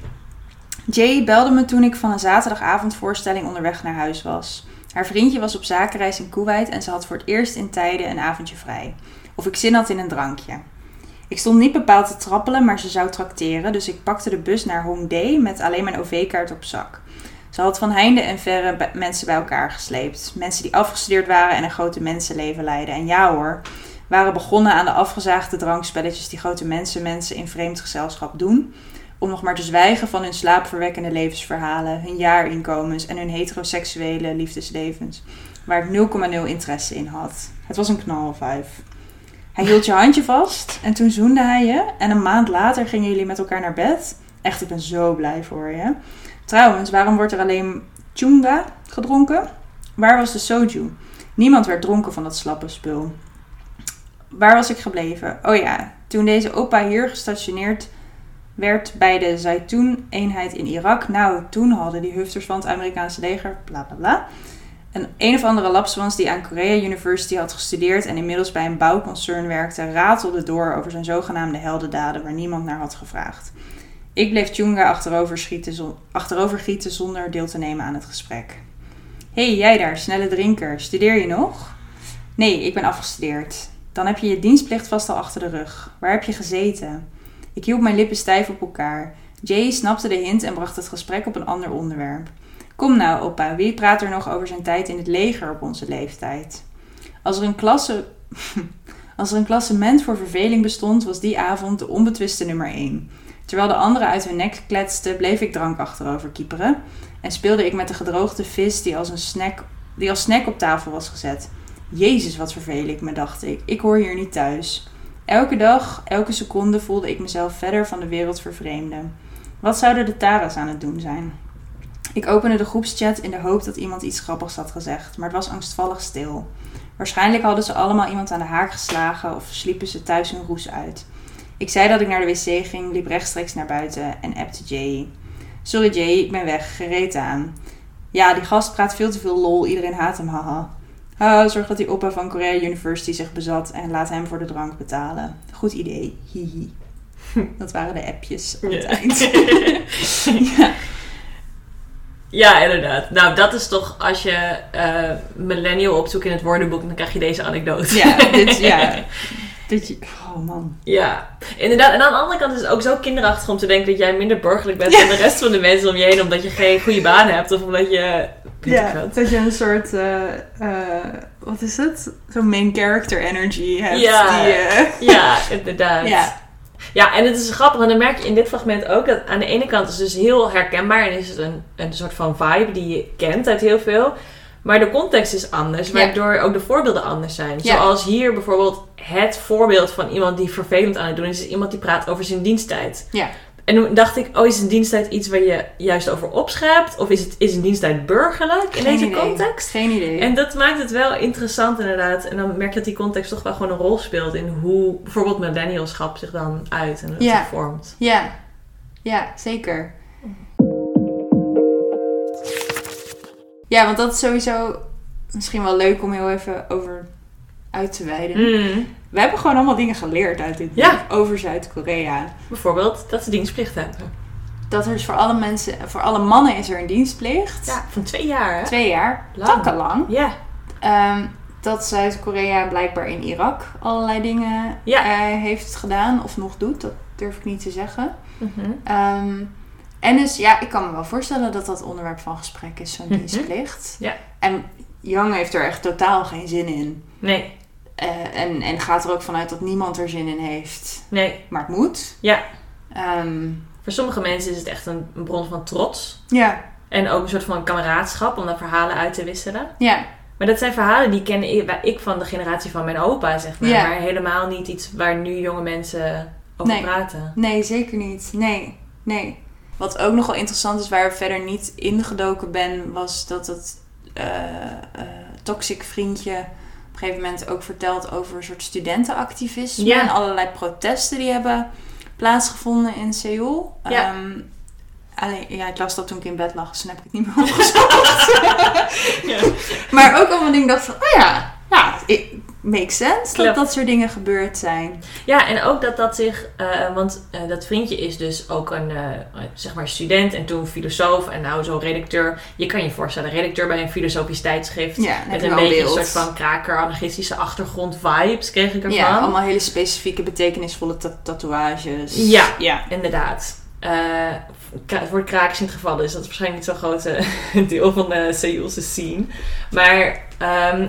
Jay belde me toen ik van een zaterdagavondvoorstelling onderweg naar huis was. Haar vriendje was op zakenreis in Kuwait en ze had voor het eerst in tijden een avondje vrij. Of ik zin had in een drankje. Ik stond niet bepaald te trappelen, maar ze zou trakteren, dus ik pakte de bus naar Hongdae met alleen mijn OV-kaart op zak. Ze had van heinde en verre mensen bij elkaar gesleept. Mensen die afgestudeerd waren en een grote mensenleven leidden. En ja hoor, waren begonnen aan de afgezaagde drankspelletjes die grote mensen mensen in vreemd gezelschap doen. Om nog maar te zwijgen van hun slaapverwekkende levensverhalen, hun jaarinkomens en hun heteroseksuele liefdeslevens. Waar ik 0,0 interesse in had. Het was een knalvijf. Hij hield je handje vast en toen zoende hij je. En een maand later gingen jullie met elkaar naar bed. Echt, ik ben zo blij voor je. Trouwens, waarom wordt er alleen chunga gedronken? Waar was de soju? Niemand werd dronken van dat slappe spul. Waar was ik gebleven? Oh ja, toen deze opa hier gestationeerd werd bij de Zaitoun-eenheid in Irak. Nou, toen hadden die hufters van het Amerikaanse leger, bla bla bla. Een een of andere lapswans die aan Korea University had gestudeerd en inmiddels bij een bouwconcern werkte, ratelde door over zijn zogenaamde heldendaden waar niemand naar had gevraagd. Ik bleef Chunga achterover, schieten zon- achterover gieten zonder deel te nemen aan het gesprek. hey, jij daar, snelle drinker, studeer je nog? Nee, ik ben afgestudeerd. Dan heb je je dienstplicht vast al achter de rug. Waar heb je gezeten? Ik hield mijn lippen stijf op elkaar. Jay snapte de hint en bracht het gesprek op een ander onderwerp. Kom nou, opa, wie praat er nog over zijn tijd in het leger op onze leeftijd? Als er een klasse. Als er een klassement voor verveling bestond, was die avond de onbetwiste nummer 1. Terwijl de anderen uit hun nek kletsten, bleef ik drank achterover kieperen en speelde ik met de gedroogde vis die als, een snack, die als snack op tafel was gezet. Jezus, wat vervel ik me, dacht ik. Ik hoor hier niet thuis. Elke dag, elke seconde voelde ik mezelf verder van de wereld vervreemden. Wat zouden de Tara's aan het doen zijn? Ik opende de groepschat in de hoop dat iemand iets grappigs had gezegd, maar het was angstvallig stil. Waarschijnlijk hadden ze allemaal iemand aan de haak geslagen of sliepen ze thuis hun roes uit. Ik zei dat ik naar de wc ging, liep rechtstreeks naar buiten en appte Jay. Sorry Jay, ik ben weg, gereed aan. Ja, die gast praat veel te veel lol, iedereen haat hem, haha. Ah, zorg dat die oppa van Korea University zich bezat en laat hem voor de drank betalen. Goed idee, hihi. Dat waren de appjes aan het
Ja.
eind. ja.
Ja, inderdaad. Nou, dat is toch als je eh, millennial opzoekt in het woordenboek, dan krijg je deze anekdote.
Ja, dit, ja. Je- oh man.
Ja, inderdaad. En aan de andere kant is het ook zo kinderachtig om te denken dat jij minder burgerlijk bent dan de rest van de mensen om je heen, omdat je geen goede baan hebt of omdat je.
Ja, dat je een soort, eh, eh, wat is het? Zo'n main character energy hebt.
Ja.
Die, eh,
Ja, inderdaad.
ja.
Ja, en het is grappig, want dan merk je in dit fragment ook dat aan de ene kant is het dus heel herkenbaar en is het een, een soort van vibe die je kent uit heel veel. Maar de context is anders,
Ja.
waardoor ook de voorbeelden anders zijn.
Ja.
Zoals hier bijvoorbeeld het voorbeeld van iemand die vervelend aan het doen is, is iemand die praat over zijn diensttijd.
Ja.
En toen dacht ik, oh, is een diensttijd iets waar je juist over opschept? Of is, het, is een diensttijd burgerlijk in
Geen
deze
idee.
context?
Geen idee.
En dat maakt het wel interessant inderdaad. En dan merk je dat die context toch wel gewoon een rol speelt in hoe bijvoorbeeld millennialschap zich dan uit en
Ja.
vormt.
Ja, ja, zeker. Ja, want dat is sowieso misschien wel leuk om heel even over uit te wijden.
Mm.
We hebben gewoon allemaal dingen geleerd uit dit boek
Ja.
over Zuid-Korea.
Bijvoorbeeld dat ze dienstplicht hebben.
Dat er dus voor alle mensen, voor alle mannen is er een dienstplicht.
Ja, van twee jaar hè?
Twee jaar,
Lang.
takkenlang.
Ja.
Ehm, dat Zuid-Korea blijkbaar in Irak allerlei dingen
Ja.
eh, heeft gedaan of nog doet. Dat durf ik niet te zeggen.
Mhm.
Ehm, en dus ja, ik kan me wel voorstellen dat dat onderwerp van gesprek is, zo'n
Mhm.
dienstplicht.
Ja.
En Young heeft er echt totaal geen zin in.
Nee,
Eh, en, en gaat er ook vanuit dat niemand er zin in heeft.
nee.
Maar het moet.
Ja.
Ehm,
Voor sommige mensen is het echt een, een bron van trots.
ja,
En ook een soort van kameraadschap om daar verhalen uit te wisselen.
ja,
Maar dat zijn verhalen die ken ik, ik van de generatie van mijn opa, zeg maar.
Ja.
Maar helemaal niet iets waar nu jonge mensen over
Nee.
praten.
nee, zeker niet. Nee, nee. Wat ook nog wel interessant is, waar ik verder niet ingedoken ben, was dat het eh, toxic vriendje op een gegeven moment ook vertelt over een soort studentenactivisme
Ja.
en allerlei protesten die hebben plaatsgevonden in Seoul.
Ja.
Ehm, alleen, ja, ik las dat toen ik in bed lag, dus toen heb ik het niet meer opgezocht. Maar ook allemaal dingen dacht van, oh ja, ja, makes sense dat
Klopt.
dat soort dingen gebeurd zijn.
Ja, en ook dat dat zich... eh, want eh, dat vriendje is dus ook een eh, zeg maar student en toen filosoof en nou zo redacteur. Je kan je voorstellen, redacteur bij een filosofisch tijdschrift.
Ja,
met een beetje een soort van kraker, anarchistische achtergrond vibes kreeg ik ervan.
Ja, allemaal hele specifieke, betekenisvolle ta- tatoeages.
Ja.
ja.
Inderdaad. Voor de krakers in het geval is dat waarschijnlijk niet zo'n groot deel van de Seoulse scene. Maar ehm,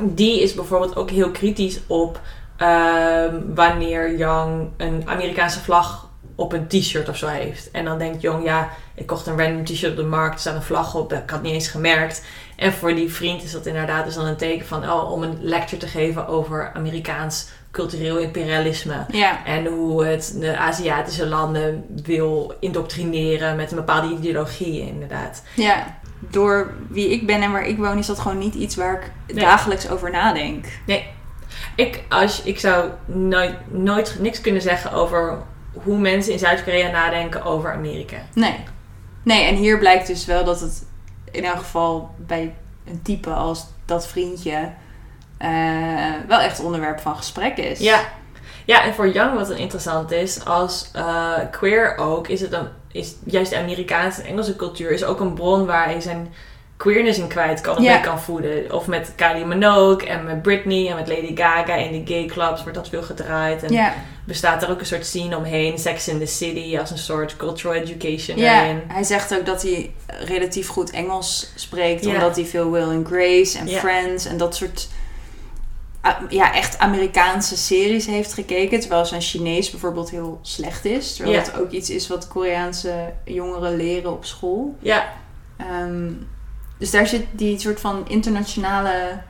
die is bijvoorbeeld ook heel kritisch op ehm, wanneer Young een Amerikaanse vlag op een t-shirt of zo heeft. En dan denkt Young, ja, ik kocht een random t-shirt op de markt, er staat een vlag op, ik had niet eens gemerkt. En voor die vriend is dat inderdaad dus dan een teken van, oh, om een lecture te geven over Amerikaans cultureel imperialisme.
Ja.
En hoe het de Aziatische landen wil indoctrineren met een bepaalde ideologie, inderdaad.
ja. Door wie ik ben en waar ik woon, is dat gewoon niet iets waar ik
Nee.
dagelijks over nadenk.
Ik, als, ik zou nooit, nooit niks kunnen zeggen over hoe mensen in Zuid-Korea nadenken over Amerika.
Nee. Nee, en hier blijkt dus wel dat het in elk geval bij een type als dat vriendje eh, wel echt onderwerp van gesprek is.
Ja. ja, en voor Young wat dan interessant is, als eh, queer ook, is het dan, is juist de Amerikaanse en Engelse cultuur is ook een bron waar hij zijn queerness in kwijt kan mee kan voeden. Of met Kylie Minogue en met Britney en met Lady Gaga in de gay clubs wordt dat veel gedraaid. En bestaat er ook een soort scene omheen, Sex in the City, als een soort cultural education
ja. hij zegt ook dat hij relatief goed Engels spreekt, omdat hij veel Will and Grace en. Friends en dat soort ja, echt Amerikaanse series heeft gekeken. Terwijl zijn Chinees bijvoorbeeld heel slecht is. Terwijl
Ja.
dat ook iets is wat Koreaanse jongeren leren op school.
Ja,
Ehm, dus daar zit die soort van internationale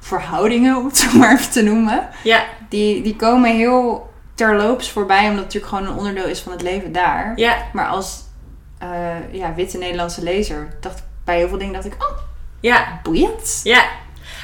verhoudingen, om het zo maar even te noemen.
ja,
Die, die komen heel terloops voorbij, omdat het natuurlijk gewoon een onderdeel is van het leven daar.
ja,
Maar als eh, ja, witte Nederlandse lezer dacht ik bij heel veel dingen dacht ik, oh,
ja.
boeiend.
Ja,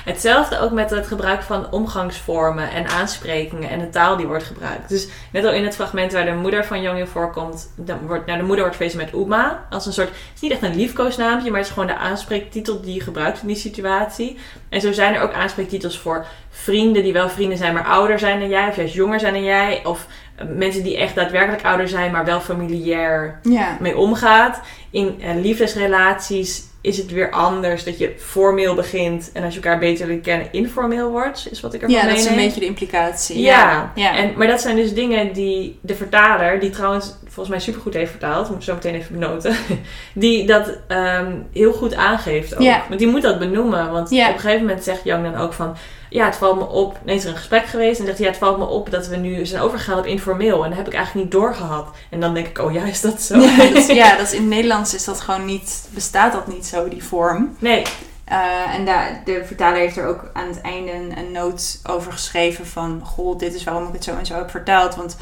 hetzelfde ook met het gebruik van omgangsvormen en aansprekingen en de taal die wordt gebruikt. Dus net al in het fragment waar de moeder van Jong in voorkomt, dan wordt, nou, de moeder wordt verwezen met Uma. Als een soort, het is niet echt een liefkoosnaampje, maar het is gewoon de aanspreektitel die je gebruikt in die situatie. En zo zijn er ook aanspreektitels voor vrienden die wel vrienden zijn, maar ouder zijn dan jij, of juist jonger zijn dan jij. Of eh, mensen die echt daadwerkelijk ouder zijn, maar wel familiair
Ja,
mee omgaat. In eh, liefdesrelaties is het weer anders. Dat je formeel begint en als je elkaar beter leert kennen, informeel wordt. Is wat ik ervan
ja dat is een
meeneem.
beetje de implicatie.
Ja,
ja.
En, maar dat zijn dus dingen die de vertaler, die trouwens volgens mij supergoed heeft vertaald, moet ik zo meteen even benoten, die dat ehm, heel goed aangeeft ook.
Ja.
Want die moet dat benoemen, want
Ja.
op een gegeven moment zegt Jan dan ook van, ja, het valt me op, nee, is er een gesprek geweest en zegt hij, ja, het valt me op dat we nu zijn overgegaan op informeel en dat heb ik eigenlijk niet doorgehad. En dan denk ik, oh ja, is dat zo?
Ja, dat, ja, dat is, in het Nederlands is dat gewoon niet, bestaat dat niet zo, die vorm.
Nee,
Eh, en daar, de vertaler heeft er ook aan het einde een, een noot over geschreven van... Goh, dit is waarom ik het zo en zo heb vertaald. Want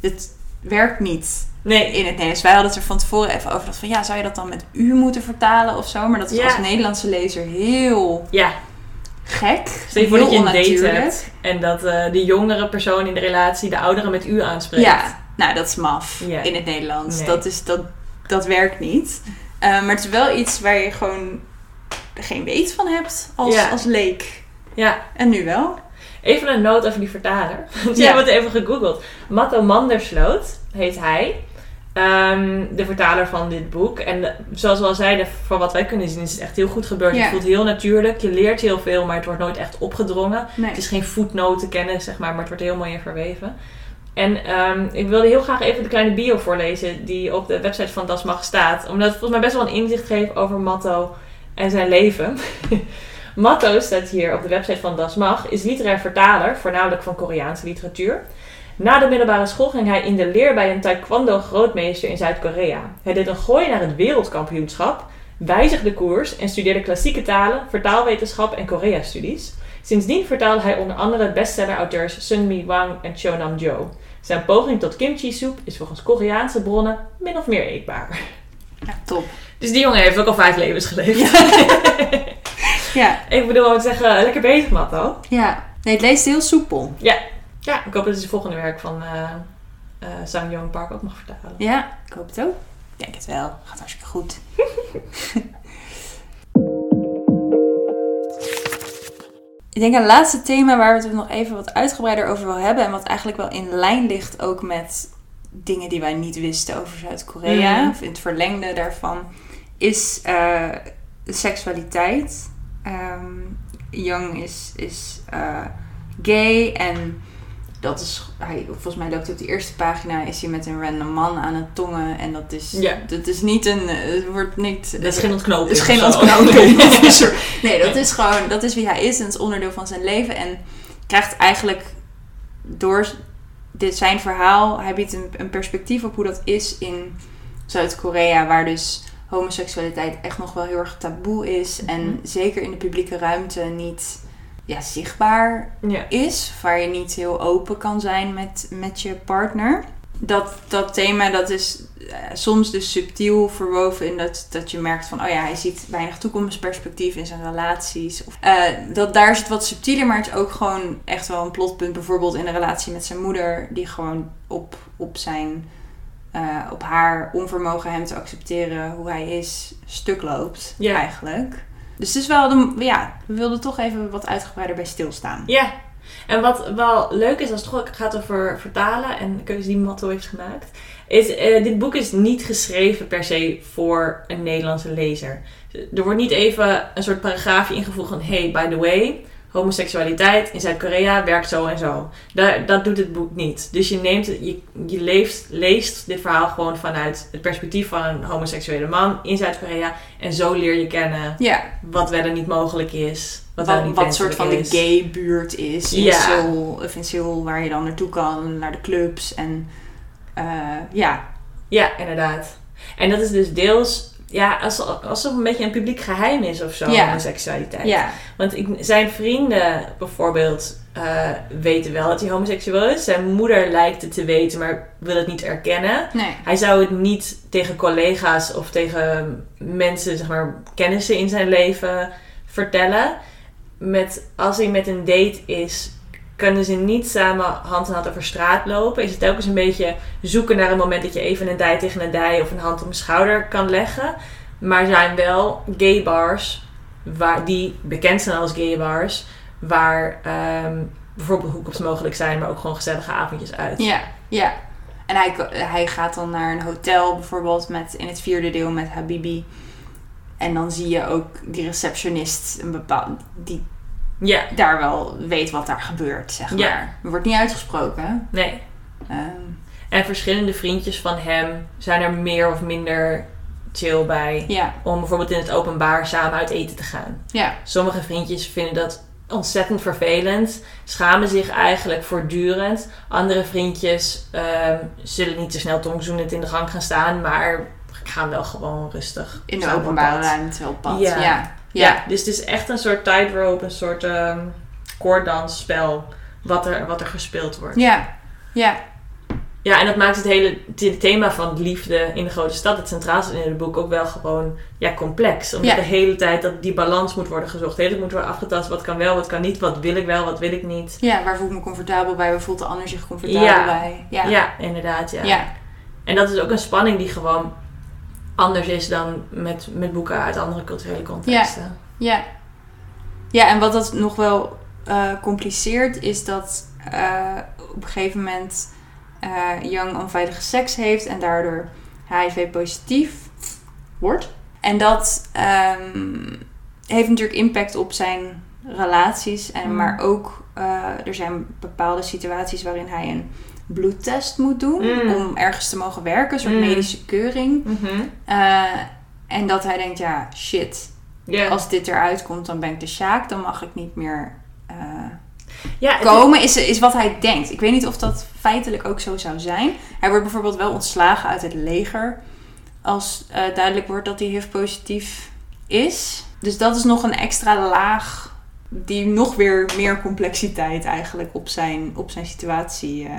het werkt niet
nee,
in het Nederlands. Wij hadden het er van tevoren even over dat van... Ja, zou je dat dan met u moeten vertalen of zo? Maar dat is
Ja.
als Nederlandse lezer heel
ja.
Gek.
Stel je voor
heel
dat je een date hebt en dat eh de jongere persoon in de relatie de oudere met u aanspreekt.
Ja, nou dat is maf in het Nederlands.
Nee.
Dat, is, dat, dat werkt niet. Eh, maar het is wel iets waar je gewoon geen weet van hebt als,
Ja.
als leek.
ja.
En nu wel.
Even een noot over die vertaler. Want
Ja.
jij hebt het even gegoogeld. Matto Mandersloot heet hij. Ehm, de vertaler van dit boek. En de- zoals we al zeiden, van wat wij kunnen zien, is het echt heel goed gebeurd.
Ja.
Het voelt heel natuurlijk. Je leert heel veel, maar het wordt nooit echt opgedrongen.
Nee.
Het is geen voetnotenkennis, zeg maar, maar het wordt heel mooi in verweven. En ehm, ik wilde heel graag even de kleine bio voorlezen die op de website van Das Mag staat. Omdat het volgens mij best wel een inzicht geeft over Matto en zijn leven. Matto, staat hier op de website van Das Mag, is literair vertaler, voornamelijk van Koreaanse literatuur. Na de middelbare school ging hij in de leer bij een taekwondo-grootmeester in Zuid-Korea. Hij deed een gooi naar het wereldkampioenschap, wijzigde koers en studeerde klassieke talen, vertaalwetenschap en Korea-studies. Sindsdien vertaalde hij onder andere bestseller-auteurs Sun-mi Wang en Cho Nam-jo. Zijn poging tot kimchi-soep is volgens Koreaanse bronnen min of meer eetbaar.
Ja, top.
Dus die jongen heeft ook al vijf levens geleefd.
Ja,
Ik bedoel, ik zeg, eh, lekker bezig, Matto.
ja. Nee, het leest heel soepel.
Ja, ik hoop dat hij het volgende werk van eh eh Sang Young Park ook mag vertalen.
Ja, ik hoop het ook. Ik denk het wel. Gaat hartstikke goed. Ik denk een laatste thema waar we het nog even wat uitgebreider over wil hebben. En wat eigenlijk wel in lijn ligt ook met dingen die wij niet wisten over Zuid-Korea.
Mhm.
Of in het verlengde daarvan. Is eh, de seksualiteit. Ehm Young is, is eh, gay en dat is, hij, volgens mij loopt hij op de eerste pagina, is hij met een random man aan het tongen. En dat is,
Ja.
dat is niet een, eh, het wordt niet...
Dat is geen ontknoping.
Het is geen ontknoping. Dat nee, dat is gewoon, dat is wie hij is en het is onderdeel van zijn leven. En krijgt eigenlijk door dit zijn verhaal, hij biedt een, een perspectief op hoe dat is in Zuid-Korea, waar dus homoseksualiteit echt nog wel heel erg taboe is. En
Mhm.
zeker in de publieke ruimte niet ja, zichtbaar
Ja.
is, waar je niet heel open kan zijn met, met je partner. Dat, dat thema dat is eh, soms dus subtiel verwoven in dat, dat je merkt van, oh ja, hij ziet weinig toekomstperspectief in zijn relaties. Of, eh, dat, daar is het wat subtieler, maar het is ook gewoon echt wel een plotpunt. Bijvoorbeeld in de relatie met zijn moeder, die gewoon op, op zijn, eh, op haar onvermogen hem te accepteren hoe hij is, stuk loopt
Ja.
eigenlijk. Dus het is wel, de, ja, we wilden toch even wat uitgebreider bij stilstaan.
Ja. En wat wel leuk is als het toch gaat over vertalen en de keuze die Matto heeft gemaakt, is eh, dit boek is niet geschreven per se voor een Nederlandse lezer. Er wordt niet even een soort paragraafje ingevoegd van hey, by the way, homoseksualiteit in Zuid-Korea werkt zo en zo. Daar, dat doet het boek niet. Dus je, neemt, je, je leest, leest dit verhaal gewoon vanuit het perspectief van een homoseksuele man in Zuid-Korea. En zo leer je kennen
Ja,
wat en niet mogelijk is. Wat,
wat,
niet
wat soort van de gay buurt is in,
Ja.
Seoul, of in Seoul, waar je dan naartoe kan, naar de clubs. En eh, ja,
Ja, inderdaad. En dat is dus deels, ja, alsof, alsof het een beetje een publiek geheim is of zo,
Ja.
homoseksualiteit.
ja,
Want ik, zijn vrienden bijvoorbeeld eh, weten wel dat hij homoseksueel is. Zijn moeder lijkt het te weten, maar wil het niet erkennen.
nee.
Hij zou het niet tegen collega's of tegen mensen, zeg maar, kennissen in zijn leven vertellen. Met, als hij met een date is, kunnen ze niet samen hand in hand over straat lopen. Is het telkens een beetje zoeken naar een moment dat je even een dij tegen een dij of een hand op een schouder kan leggen. Maar zijn wel gay bars waar, die bekend zijn als gay bars, waar ehm, bijvoorbeeld hoekups mogelijk zijn, maar ook gewoon gezellige avondjes uit.
Ja, ja. En hij, hij gaat dan naar een hotel bijvoorbeeld met, in het vierde deel met Habibi. En dan zie je ook die receptionist een bepaald, die
Ja,
daar wel weet wat daar gebeurt, zeg maar.
Ja.
Er wordt niet uitgesproken.
nee.
Ehm,
En verschillende vriendjes van hem zijn er meer of minder chill bij.
ja,
Om bijvoorbeeld in het openbaar samen uit eten te gaan.
ja,
Sommige vriendjes vinden dat ontzettend vervelend. Schamen zich eigenlijk voortdurend. Andere vriendjes ehm, zullen niet te snel tongzoenend in de gang gaan staan. Maar gaan wel gewoon rustig.
in de
op
openbare ruimte op pad.
Ja.
Ja, ja,
dus het is echt een soort tightrope. Een soort ehm koorddansspel. Wat er, wat er gespeeld wordt.
ja, ja,
Ja, en dat maakt het hele het thema van liefde in de grote stad, het centraal staat in het boek, ook wel gewoon ja, complex. Omdat
Ja.
de hele tijd dat die balans moet worden gezocht. De hele tijd moet worden afgetast. Wat kan wel, wat kan niet. Wat wil ik wel, wat wil ik niet.
ja. Waar voel ik me comfortabel bij? Waar voelt de ander zich comfortabel
Ja.
bij?
Ja,
Ja,
inderdaad. Ja.
ja,
En dat is ook een spanning die gewoon anders is dan met, met boeken uit andere culturele contexten.
Ja. Ja, en wat dat nog wel eh, compliceert is dat eh, op een gegeven moment eh Young onveilige seks heeft en daardoor HIV-positief wordt. En dat ehm, heeft natuurlijk impact op zijn relaties, en,
Mm.
maar ook er zijn bepaalde situaties waarin hij een bloedtest moet doen
Mm.
om ergens te mogen werken, een soort
Mm.
medische keuring.
Mhm.
Eh, en dat hij denkt, ja, shit, als dit eruit komt, dan ben ik de Sjaak. Dan mag ik niet meer eh,
ja,
komen, is, is wat hij denkt. Ik weet niet of dat feitelijk ook zo zou zijn. Hij wordt bijvoorbeeld wel ontslagen uit het leger. Als eh, duidelijk wordt dat hij HIV-positief is. Dus dat is nog een extra laag die nog weer meer complexiteit eigenlijk op zijn, op zijn situatie eh,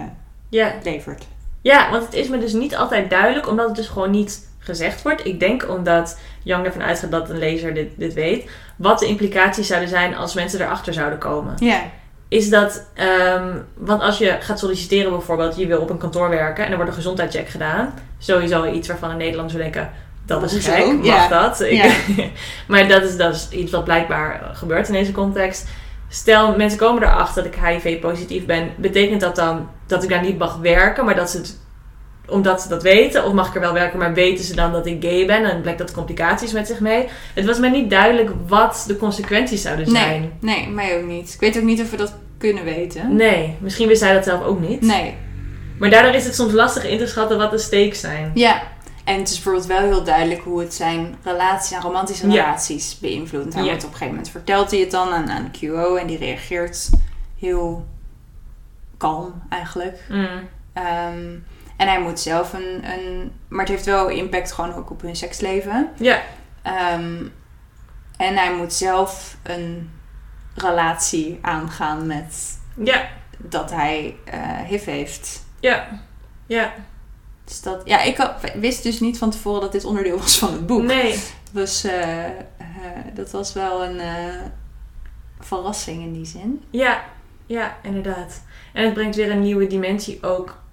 ja.
levert.
Ja, want het is me dus niet altijd duidelijk, omdat het dus gewoon niet gezegd wordt. Ik denk omdat Young ervan uitgaat dat een lezer dit, dit weet. Wat de implicaties zouden zijn als mensen erachter zouden komen.
Ja,
Is dat, ehm, want als je gaat solliciteren bijvoorbeeld, je wil op een kantoor werken en er wordt een gezondheidscheck gedaan. Sowieso iets waarvan een Nederlander zou denken, dat is
Hoezo?
gek, mag
Ja.
dat?
Ja.
maar dat is, dat is iets wat blijkbaar gebeurt in deze context. Stel, mensen komen erachter dat ik HIV-positief ben. Betekent dat dan dat ik daar niet mag werken, maar dat ze het omdat ze dat weten? Of mag ik er wel werken, maar weten ze dan dat ik gay ben? En blijkt dat complicaties met zich mee. Het was mij niet duidelijk wat de consequenties zouden zijn.
nee, nee, mij ook niet. Ik weet ook niet of we dat kunnen weten.
Nee, misschien wist hij dat zelf ook niet.
Nee,
Maar daardoor is het soms lastig in te schatten wat de stakes zijn.
Ja, en het is bijvoorbeeld wel heel duidelijk hoe het zijn relaties, zijn romantische
Ja.
relaties beïnvloedt. Hij
Ja.
wordt op een gegeven moment vertelt hij het dan aan, aan QO en die reageert heel kalm eigenlijk.
Mm.
Ehm, en hij moet zelf een, een. Maar het heeft wel impact gewoon ook op hun seksleven.
Ja,
Ehm, en hij moet zelf een relatie aangaan met
ja,
dat hij eh HIV heeft.
ja, ja.
Dus dat, ja, ik had- wist dus niet van tevoren dat dit onderdeel was van het boek.
Nee.
Dus eh, eh, dat was wel een eh, verrassing in die zin.
Ja, ja, inderdaad. En het brengt weer een nieuwe dimensie ook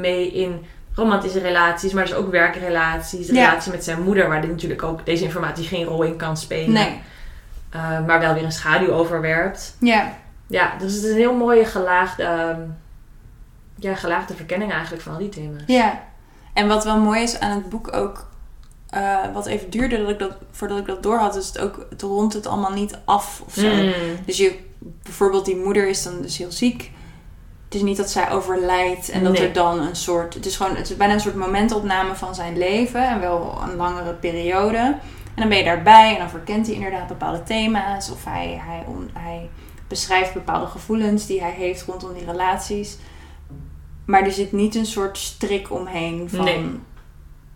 mee in romantische relaties, maar dus ook werkrelaties.
Ja.
relatie met zijn moeder, waar dit natuurlijk ook deze informatie geen rol in kan spelen.
Nee.
maar wel weer een schaduw overwerpt.
Ja.
Ja, dus het is een heel mooie gelaagde, ehm, ja, gelaagde verkenning eigenlijk van al die thema's.
Ja. En wat wel mooi is aan het boek ook, eh, wat even duurde dat ik dat, voordat ik dat door had, is het ook, het rondt het allemaal niet af of zo.
Mm.
Dus je, bijvoorbeeld die moeder is dan dus heel ziek. Het is niet dat zij overlijdt en dat
Nee.
er dan een soort... Het is gewoon het is bijna een soort momentopname van zijn leven. En wel een langere periode. En dan ben je daarbij en dan verkent hij inderdaad bepaalde thema's. Of hij, hij, on- hij beschrijft bepaalde gevoelens die hij heeft rondom die relaties. Maar er zit niet een soort strik omheen van...
Nee.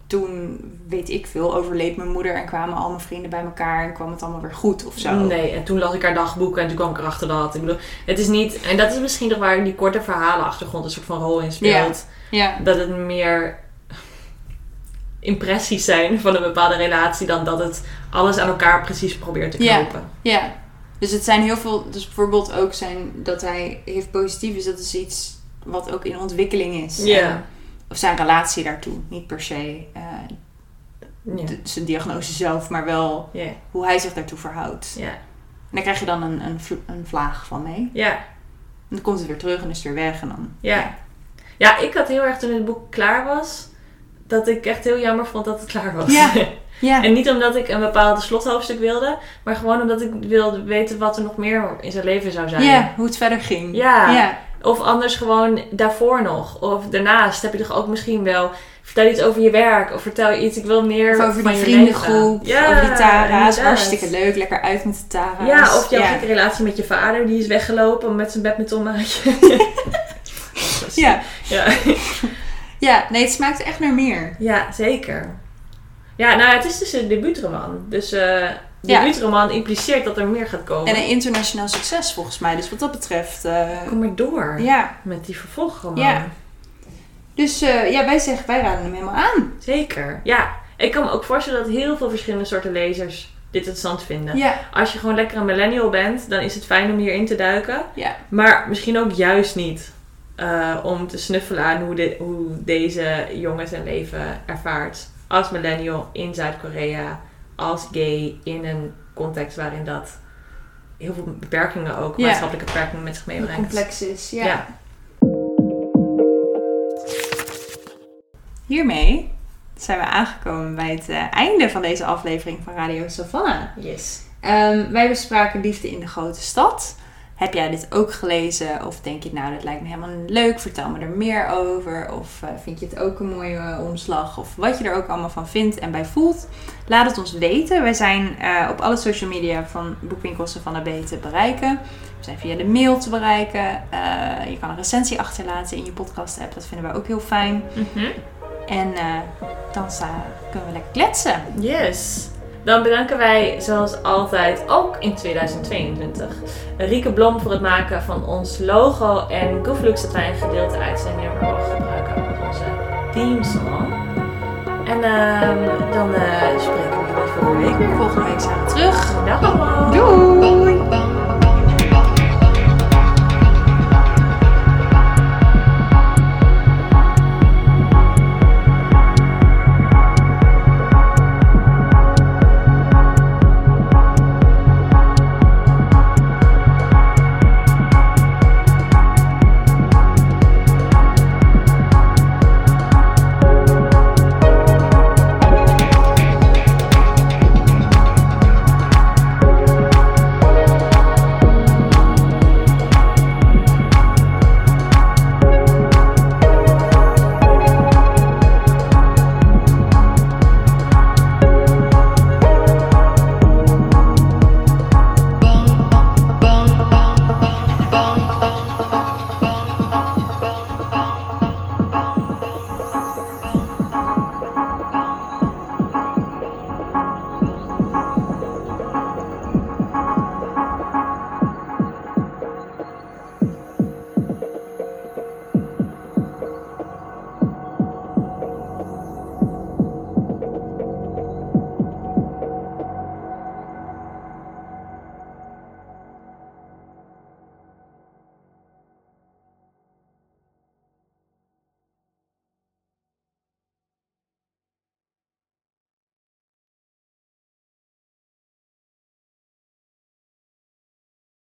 Toen, weet ik veel, overleed mijn moeder en kwamen al mijn vrienden bij elkaar en kwam het allemaal weer goed of zo.
Nee, en toen las ik haar dagboeken en toen kwam ik erachter dat. Ik bedoel, het is niet... En dat is misschien toch waar die korte verhalenachtergrond een soort van rol in speelt.
Ja.
Dat het meer impressies zijn van een bepaalde relatie dan dat het alles aan elkaar precies probeert te
Ja.
knopen.
Ja, dus het zijn heel veel. Dus bijvoorbeeld ook zijn dat hij heeft positief is, dat is iets wat ook in ontwikkeling is.
Ja.
En- of zijn relatie daartoe, niet per se eh, de- zijn diagnose zelf, maar wel hoe hij zich daartoe verhoudt.
Ja.
En daar krijg je dan een, een, een vlaag van mee.
Ja.
En dan komt het weer terug en is het weer weg en dan.
Ja. Ja, ik had heel erg toen het boek klaar was, dat ik echt heel jammer vond dat het klaar was.
Ja. Ja.
en niet omdat ik een bepaald slothoofdstuk wilde, maar gewoon omdat ik wilde weten wat er nog meer in zijn leven zou zijn.
Ja, hoe het verder ging.
Ja.
Ja.
Of anders gewoon daarvoor nog. Of daarnaast heb je toch ook misschien wel. Vertel iets over je werk. Of vertel je iets. Ik wil meer
Of over
van
die
je
vriendengroep.
Ja,
over die Tara's.
inderdaad.
Hartstikke leuk, lekker uit met de Tara's.
Ja, of jouw
ja.
gekke relatie met je vader. Die is weggelopen met zijn badmintonmaatje.
Ja.
ja.
ja, nee, het smaakt echt naar meer.
Ja, zeker. Ja, nou het is dus een debuutroman. Dus
Ja.
debuutroman impliceert dat er meer gaat komen.
En een internationaal succes volgens mij. Dus wat dat betreft. eh,
Kom maar door
ja.
met die vervolgroman.
Ja. Dus eh, ja, wij zeggen, wij raden hem helemaal aan.
Zeker. Ja, ik kan me ook voorstellen dat heel veel verschillende soorten lezers dit interessant vinden.
Ja.
Als je gewoon lekker een millennial bent, dan is het fijn om hierin te duiken.
Ja.
Maar misschien ook juist niet. om te snuffelen aan hoe, de, hoe deze jongen zijn leven ervaart. Als millennial in Zuid-Korea. Als gay in een context waarin dat heel veel beperkingen ook,
Ja.
maatschappelijke beperkingen met zich meebrengt.
complex is. Ja.
Ja.
Hiermee zijn we aangekomen bij het eh, einde van deze aflevering van Radio Savannah.
Yes.
Ehm, wij bespraken Liefde in de Grote Stad. Heb jij dit ook gelezen? Of denk je, nou, dat lijkt me helemaal leuk. Vertel me er meer over. Of eh, vind je het ook een mooie eh, omslag? Of wat je er ook allemaal van vindt en bij voelt. Laat het ons weten. Wij zijn eh, op alle social media van Boekwinkels van de B te bereiken. We zijn via de mail te bereiken. Je kan een recensie achterlaten in je podcast app. Dat vinden wij ook heel fijn.
Mhm.
En dan kunnen we lekker kletsen.
Yes. Dan bedanken wij zoals altijd, ook in 2022, Rieke Blom voor het maken van ons logo en Gooflux dat wij een gedeelte uit zijn nummer mogen gebruiken als onze themesong. En ehm, dan eh, spreken we jullie volgende week.
Volgende week zijn we terug.
Dag allemaal!
Doei!